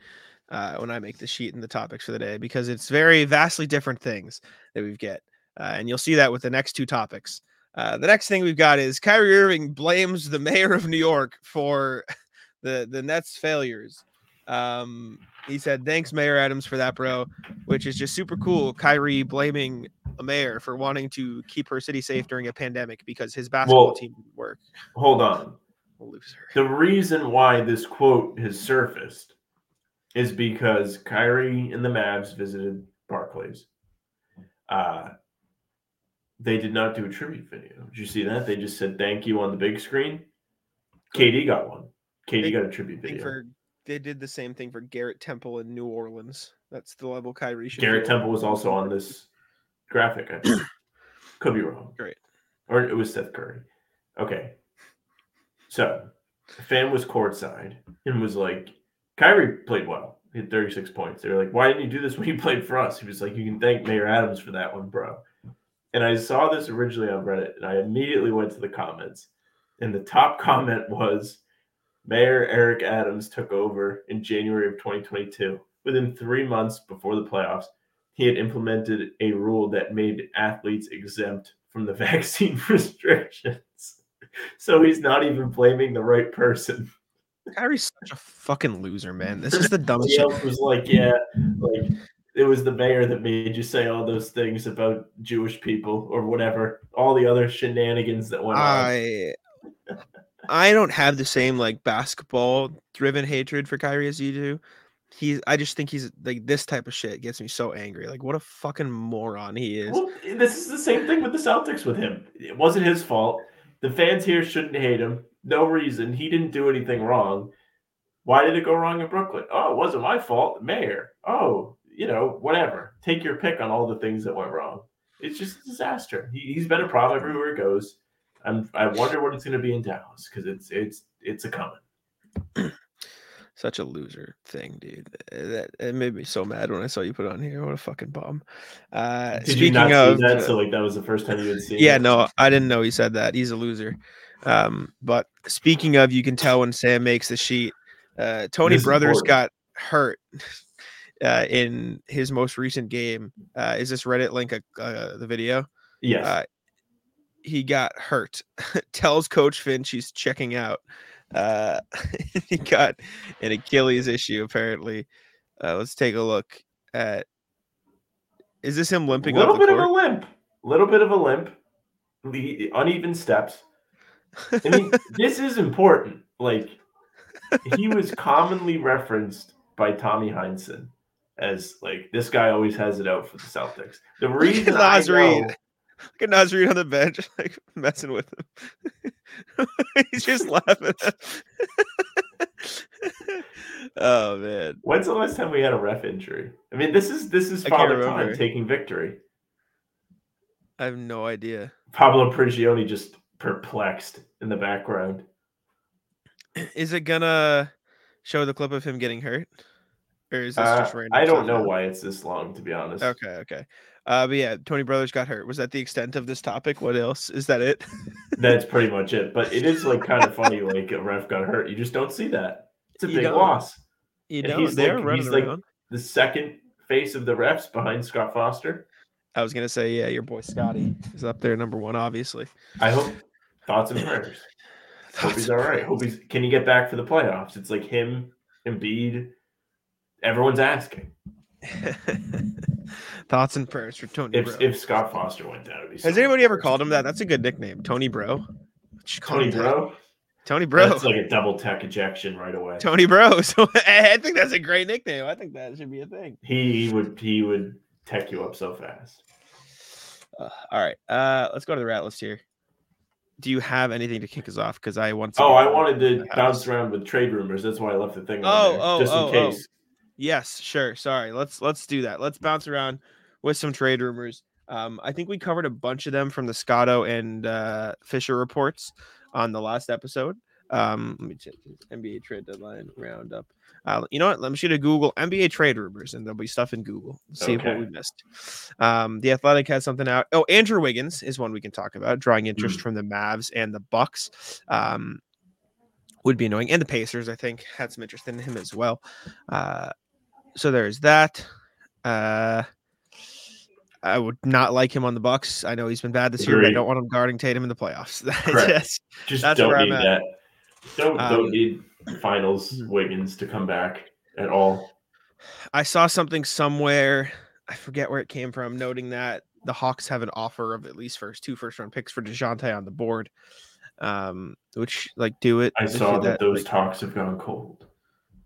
Uh, when I make the sheet and the topics for the day, because it's very vastly different things that we get, uh, and you'll see that with the next two topics. Uh, the next thing we've got is Kyrie Irving blames the [LAUGHS] mayor of New York for [LAUGHS] the the Nets' failures. Um, he said, "Thanks, Mayor Adams, for that, bro," which is just super cool. Kyrie blaming a mayor for wanting to keep her city safe during a pandemic because his basketball Well- team didn't work. Hold on. Loser. The reason why this quote has surfaced is because Kyrie and the Mavs visited Barclays. Uh, they did not do a tribute video. Did you see that? They just said thank you on the big screen. KD got one. KD They- got a tribute video. for they did the same thing for Garrett Temple in New Orleans. That's the level Kyrie should. Garrett. Temple was also on this graphic. I think. [COUGHS] Could be wrong. Great. Or it was Seth Curry. Okay. So, a fan was courtside and was like, Kyrie played well. He had 36 points. They were like, why didn't you do this when you [LAUGHS] played for us? He was like, you can thank Mayor Adams for that one, bro. And I saw this originally on Reddit and I immediately went to the comments. And the top [LAUGHS] comment was, Mayor Eric Adams took over in January of 2022. Within three months before the playoffs, he had implemented a rule that made athletes exempt from the [LAUGHS] vaccine restrictions. So he's not even blaming the right person. Kyrie's such a fucking loser, man. This is the [LAUGHS] dumbest shit. else was like, yeah, like it was the mayor that made you say all those things about Jewish people or whatever, all the other shenanigans that went on. I I don't have the same like basketball driven hatred for Kyrie as you do. He's I just think he's like this type of shit gets me so angry. Like what a fucking moron he is. Well, this is the same thing with the Celtics with him. It wasn't his fault. The fans here shouldn't hate him. No reason. He didn't do anything wrong. Why did it go wrong in Brooklyn? Oh, it wasn't my fault. Mayor. Oh, you know, whatever. Take your pick on all the things that went wrong. It's just a disaster. He, he's been a problem everywhere he goes. I'm, I wonder what it's going to be in Dallas because it's it's it's a coming. [CLEARS THROAT] Such a loser thing, dude. That it made me so mad when I saw you put on here. What a fucking bomb. Uh Did you not of see that? So like that was the first time you had seen. Yeah, it? no, I didn't know he said that. He's a loser. Um, but speaking of, you can tell when Sam makes the sheet. Uh, Tony This Brothers got hurt uh, in his most recent game. Uh, is this Reddit link uh, uh, the video? Yes. Uh, he got hurt. [LAUGHS] Tells Coach Finch he's checking out. Uh, [LAUGHS] he got an Achilles issue apparently. Uh, let's take a look at. Is this him limping a little bit court? of a limp. A Little bit of a limp. The uneven steps. I mean, [LAUGHS] this is important. Like he was commonly referenced by Tommy Heinsohn as like this guy always has it out for the Celtics. The reason I know, Look at Naz Reid on the bench, [LAUGHS] like messing with him. [LAUGHS] He's just laughing. [LAUGHS] oh man, when's the last time we had a ref injury? I mean, this is this is Father Time taking victory. I have no idea. Pablo Prigioni just perplexed in the background. [CLEARS THROAT] Is it gonna show the clip of him getting hurt, or is this Uh, just random? I don't know why it's this long, to be honest. Okay, okay. Uh, but yeah, Tony Brothers got hurt. Was that the extent of this topic? What else? Is that it? [LAUGHS] That's pretty much it. But it is like kind of [LAUGHS] funny, like a ref got hurt. You just don't see that. It's a You big don't. loss. you And know, he's they're like- running like- The second face of the refs behind Scott Foster. I was gonna say, yeah, your boy Scotty is up there, number one, obviously. I hope thoughts and prayers. [SIGHS] Hope he's all right. Hope he's can he get back for the playoffs? It's like him, and Embiid. Everyone's asking [LAUGHS] Thoughts and prayers for Tony if Bro. if Scott Foster went down. It'd be so Has anybody ever called him that? That's a good nickname, Tony Bro. Tony that. Bro. Tony Bro. That's like a double tech ejection right away. Tony Bro. [LAUGHS] So I think that's a great nickname. I think that should be a thing. He would he would tech you up so fast. Uh, all right. Uh, let's go to the rat list here. Do you have anything to kick us off? Because I want. Oh, I wanted to bounce around with trade rumors. That's why I left the thing on Oh, there, oh, just oh, in oh. case. Yes, sure. Sorry. Let's let's do that. Let's bounce around with some trade rumors. Um, I think we covered a bunch of them from the Scotto and uh, Fischer reports on the last episode. Um, let me check NBA trade deadline roundup. Uh, you know what? Let me shoot a Google NBA trade rumors, and there'll be stuff in Google. See what we missed. Um, the Athletic has something out. Oh, Andrew Wiggins is one we can talk about, drawing interest Mm. from the Mavs and the Bucks. Um, would be annoying, and the Pacers, I think, had some interest in him as well. Uh, so there's that. Uh, I would not like him on the Bucks. I know he's been bad this year, but I don't want him guarding Tatum in the playoffs. [LAUGHS] Correct. just- That's don't where I'm need at. that. Don't Um, don't need finals Wiggins to come back at all. I saw something somewhere. I forget where it came from, noting that the Hawks have an offer of at least first two first round picks for Dejounte on the board. Um, which like do it. I saw you- that those like- talks have gone cold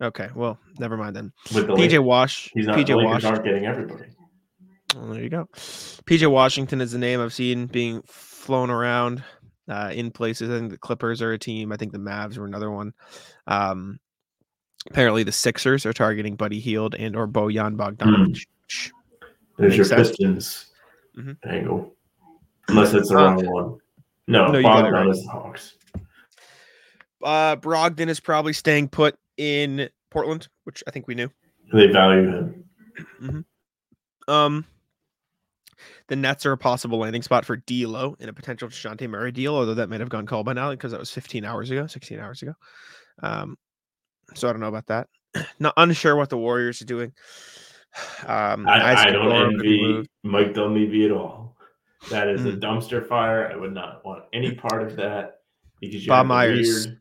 okay, well, never mind then. with the PJ. Wash. He's not. PJ Wash. aren't getting everybody. Well, there you go. PJ Washington is the name I've seen being flown around. uh, in places. I think the Clippers are a team. I think the Mavs were another one. Um, apparently, the Sixers are targeting Buddy Hield and or Bojan Bogdanovic. which There's your Makes sense. Pistons Mhm. angle, unless it's the Uh, wrong one. No, no, you got it Bogdan right. is the Hawks. Uh, Brogdon is probably staying put in Portland, which I think we knew. They value him. Um, the Nets are a possible landing spot for D'Lo in a potential Dejounte Murray deal, although that might have gone cold by now because that was 15 hours ago, 16 hours ago. Um, so I don't know about that. [CLEARS THROAT] Not unsure what the Warriors are doing. [SIGHS] Um, I, I don't envy. Mike Dunleavy at all. That is a Mm. dumpster fire. I would not want any part of that because you Bob Myers. weird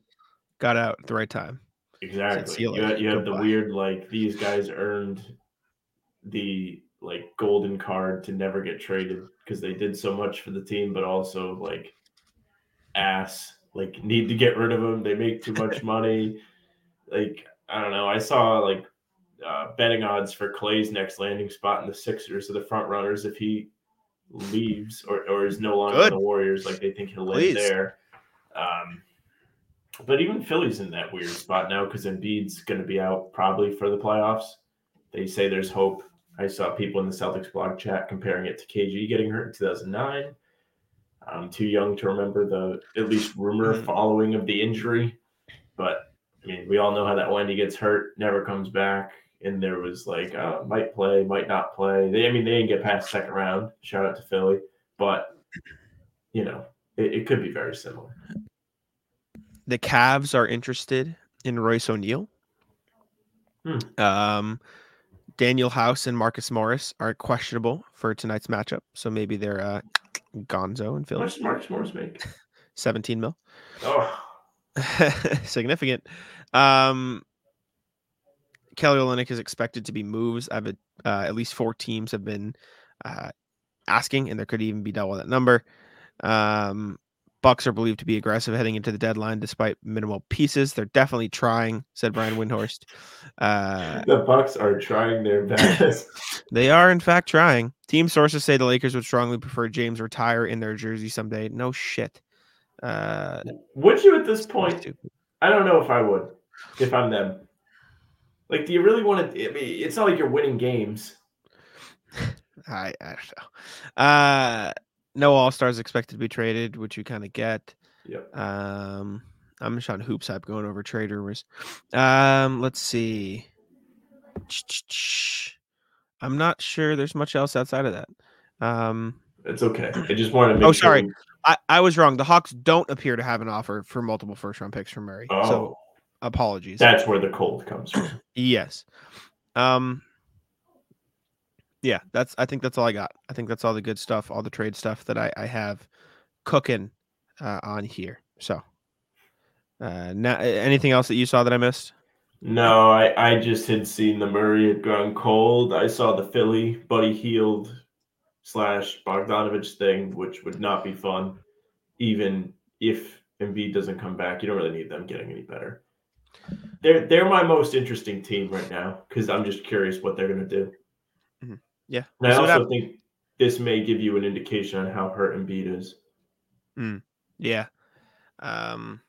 got out at the right time. Exactly. you have, you have the weird like these guys earned the like golden card to never get traded because they did so much for the team, but also like ass like need to get rid of them. They make too much [LAUGHS] money. Like I don't know. I saw like uh, betting odds for Clay's next landing spot in the Sixers are the front runners if he leaves or, or is no longer Good. in the Warriors. Like they think he'll live there. Um, but even Philly's in that weird spot now because Embiid's going to be out probably for the playoffs. They say there's hope. I saw people in the Celtics blog chat comparing it to KG getting hurt in 2009. I'm too young to remember the at least rumor Mhm. following of the injury, but I mean, we all know how that when he gets hurt, never comes back. And there was like, uh, might play, might not play. They, I mean, they didn't get past second round. Shout out to Philly, but you know, it, it could be very similar. The Cavs are interested in Royce O'Neale. Hmm. Um, Danuel House and Marcus Morris are questionable for tonight's matchup, so maybe they're uh, Gonzo and How Philly. much Marcus Morris make? [LAUGHS] 17 mil. Oh, [LAUGHS] significant. Um, Kelly Olynyk is expected to be moves. I've uh, at least four teams have been uh, asking, and there could even be double that number. Um, Bucks are believed to be aggressive heading into the deadline despite minimal pieces. They're definitely trying," said Brian Windhorst. Uh, the Bucks are trying their best. [LAUGHS] they are, in fact, trying. Team sources say the Lakers would strongly prefer James retire in their jersey someday. No shit. Uh, Would you at this point? I don't know if I would, if I'm them. Like, do you really want to? I mean, it's not like you're winning games. [SIGHS] I, I don't know. Uh, no All Stars expected to be traded, which you kind of get. Yep. Um, I'm just on hoops hype going over trade rumors. Um, let's see. [TSK] I'm not sure there's much else outside of that. Um, It's okay. I just wanted to make Oh, sorry. we- I, I was wrong. The Hawks don't appear to have an offer for multiple first round picks from Murray. Oh, So apologies. that's where the cold comes from. [CLEARS THROAT] Yes. Um yeah, that's I think that's all I got. I think that's all the good stuff, all the trade stuff that I, I have cooking uh, on here. So uh now anything else that you saw that I missed? No, I, I just had seen the Murray had gone cold. I saw the Philly Buddy Hield slash Bogdanovic thing, which would not be fun, even if Embiid doesn't come back. You don't really need them getting any better. They're they're my most interesting team right now because I'm just curious what they're gonna do. Yeah. And I what also think this may give you an indication on how hurt Embiid is. Yeah. Um,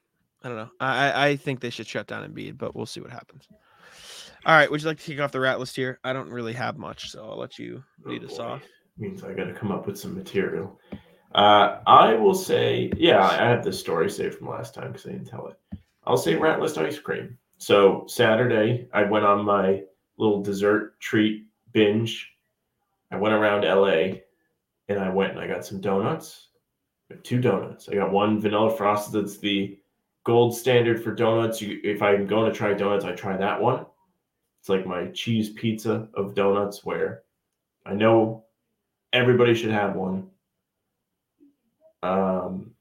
I don't know. I I- I think they should shut down Embiid, but we'll see what happens. All right. Would you like to kick off the rat list here? I don't really have much, so I'll let you lead Oh, us boy. off. Means I got to come up with some material. Uh, I will say, yeah, I have this story saved from last time because I didn't tell it. I'll say rat list ice cream. So Saturday, I went on my little dessert treat binge. I went around LA, and I went and I got some donuts. Two donuts. I got one vanilla frosted. That's the gold standard for donuts. You, if I'm going to try donuts, I try that one. It's like my cheese pizza of donuts, where I know everybody should have one. Um,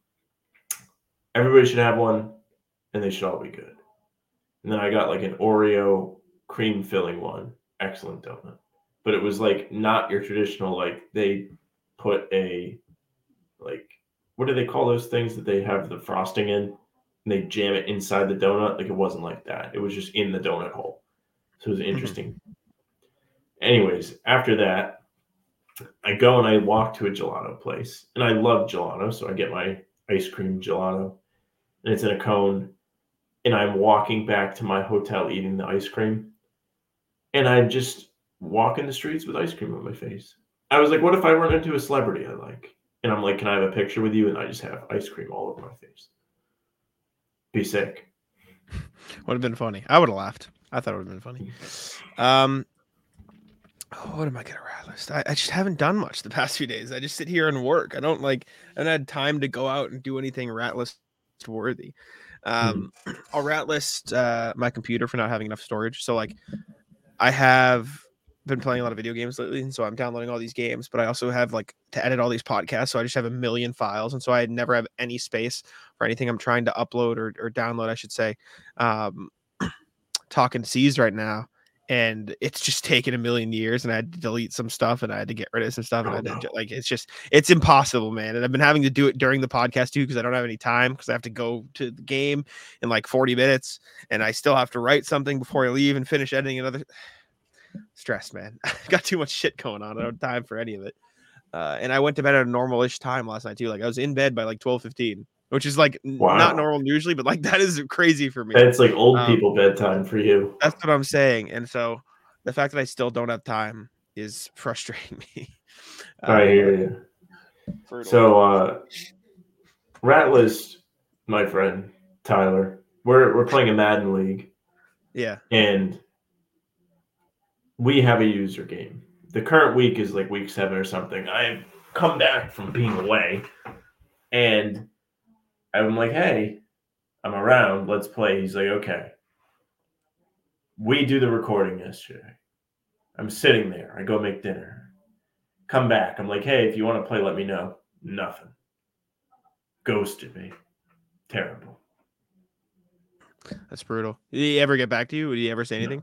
everybody should have one, and they should all be good. And then I got like an Oreo cream filling one, excellent donut. But it was like not your traditional like they put a like what do they call those things that they have the frosting in and they jam it inside the donut? Like it wasn't like that. It was just in the donut hole. So it was mm-hmm. interesting. Anyways, after that, I go and I walk to a gelato place, and I love gelato, so I get my ice cream gelato, and it's in a cone. And I'm walking back to my hotel eating the ice cream, and I'm just walking the streets with ice cream on my face. I was like, what if I run into a celebrity I like? And I'm like, can I have a picture with you? And I just have ice cream all over my face. Be sick. [LAUGHS] Would have been funny. I would have laughed. I thought it would have been funny. Um, oh, what am I gonna rat list? I, I just haven't done much the past few days. I just sit here and work. I don't like. I haven't had time to go out and do anything rat list worthy. Um, I'll rat list uh, my computer for not having enough storage. So like, I have been playing a lot of video games lately, and so I'm downloading all these games. But I also have like to edit all these podcasts, so I just have a million files, and so I never have any space for anything I'm trying to upload or, or download, I should say. Um, [CLEARS THROAT] talking C's right now, and it's just taken a million years, and I had to delete some stuff, and I had to get rid of some stuff, and Oh, I did no. like it's just it's impossible, man. And I've been having to do it during the podcast too because I don't have any time because I have to go to the game in like 40 minutes, and I still have to write something before I leave and finish editing another. Stressed, man. [LAUGHS] I got too much shit going on. I don't have time for any of it. Uh, and I went to bed at a normal-ish time last night too. Like I was in bed by like 12, 15, which is like Wow. not normal usually, but like [LAUGHS] that is crazy for me. It's like old Um, people bedtime for you. That's what I'm saying. And so the fact that I still don't have time is [LAUGHS] frustrating me. I Um, hear you. brutal. So, uh, rat list, my friend Tyler. We're we're playing a Madden league, yeah, and we have a user game. The current week is like week seven or something. I've come back from being away, and I'm like, "Hey, I'm around. Let's play." He's like, "Okay." We do the recording yesterday. I'm sitting there. I go make dinner. Come back. I'm like, "Hey, if you want to play, let me know." Nothing. Ghosted me. Terrible. that's brutal. Did he ever get back to you? Did he ever say No.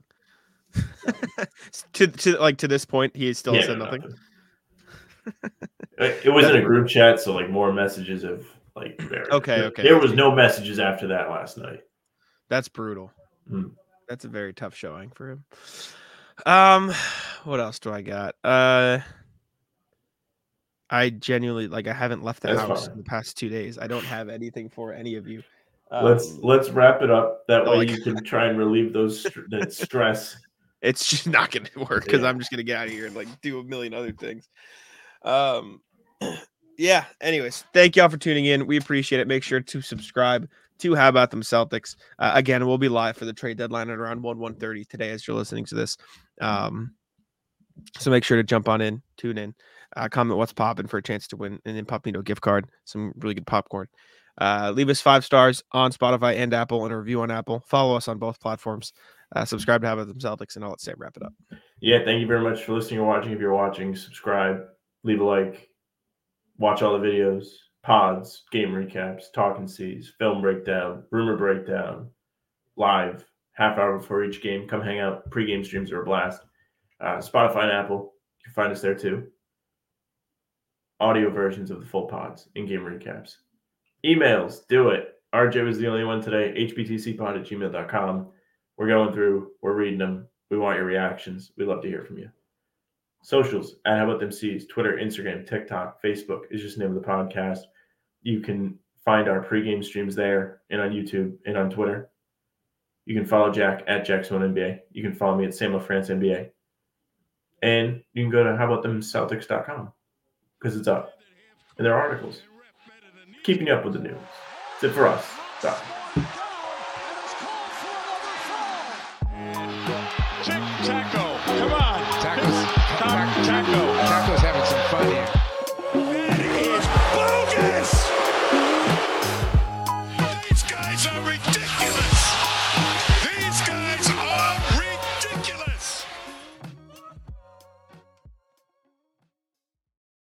[LAUGHS] to to like to this point, he still Yeah, said no, nothing. It was in a group chat, so like more messages of like there. Okay, okay. There was no messages after that last night. That's brutal. Mm. That's a very tough showing for him. Um, what else do I got? Uh, I genuinely like I haven't left the That's house fine. in the past two days. I don't have anything for any of you. let's Um, let's wrap it up. That way like- you can try and relieve those that [LAUGHS] stress. It's just [LAUGHS] not going to work because Yeah. I'm just going to get out of here and like do a million other things. Um, [CLEARS THROAT] yeah. Anyways, thank y'all for tuning in. We appreciate it. Make sure to subscribe to How About Them Celtics. Uh, again, we'll be live for the trade deadline at around one one thirty today as you're listening to this. Um, so make sure to jump on in, tune in, uh, comment what's popping for a chance to win, and then pop me a gift card, some really good popcorn. Uh, leave us five stars on Spotify and Apple, and a review on Apple. Follow us on both platforms. Uh, subscribe to How About Them Celtics, and I'll let Sam wrap it up. Yeah, thank you very much for listening or watching. If you're watching, subscribe, leave a like, watch all the videos, pods, game recaps, talking C's, film breakdown, rumor breakdown, live, half hour before each game. Come hang out. Pre-game streams are a blast. Uh, Spotify and Apple, you can find us there too. Audio versions of the full pods and game recaps. Emails, do it. RJ was the only one today. HBTCpod at gmail.com. We're going through, we're reading them. We want your reactions. We love to hear from you. Socials at How About Them C's, Twitter, Instagram, TikTok, Facebook is just the name of the podcast. You can find our pregame streams there and on YouTube and on Twitter. You can follow Jack at JackSimone NBA. You can follow me at SamLaFrance NBA. And you can go to howabouttthemceltics.com because it's up. And there are articles keeping you up with the news. That's it for us. Bye.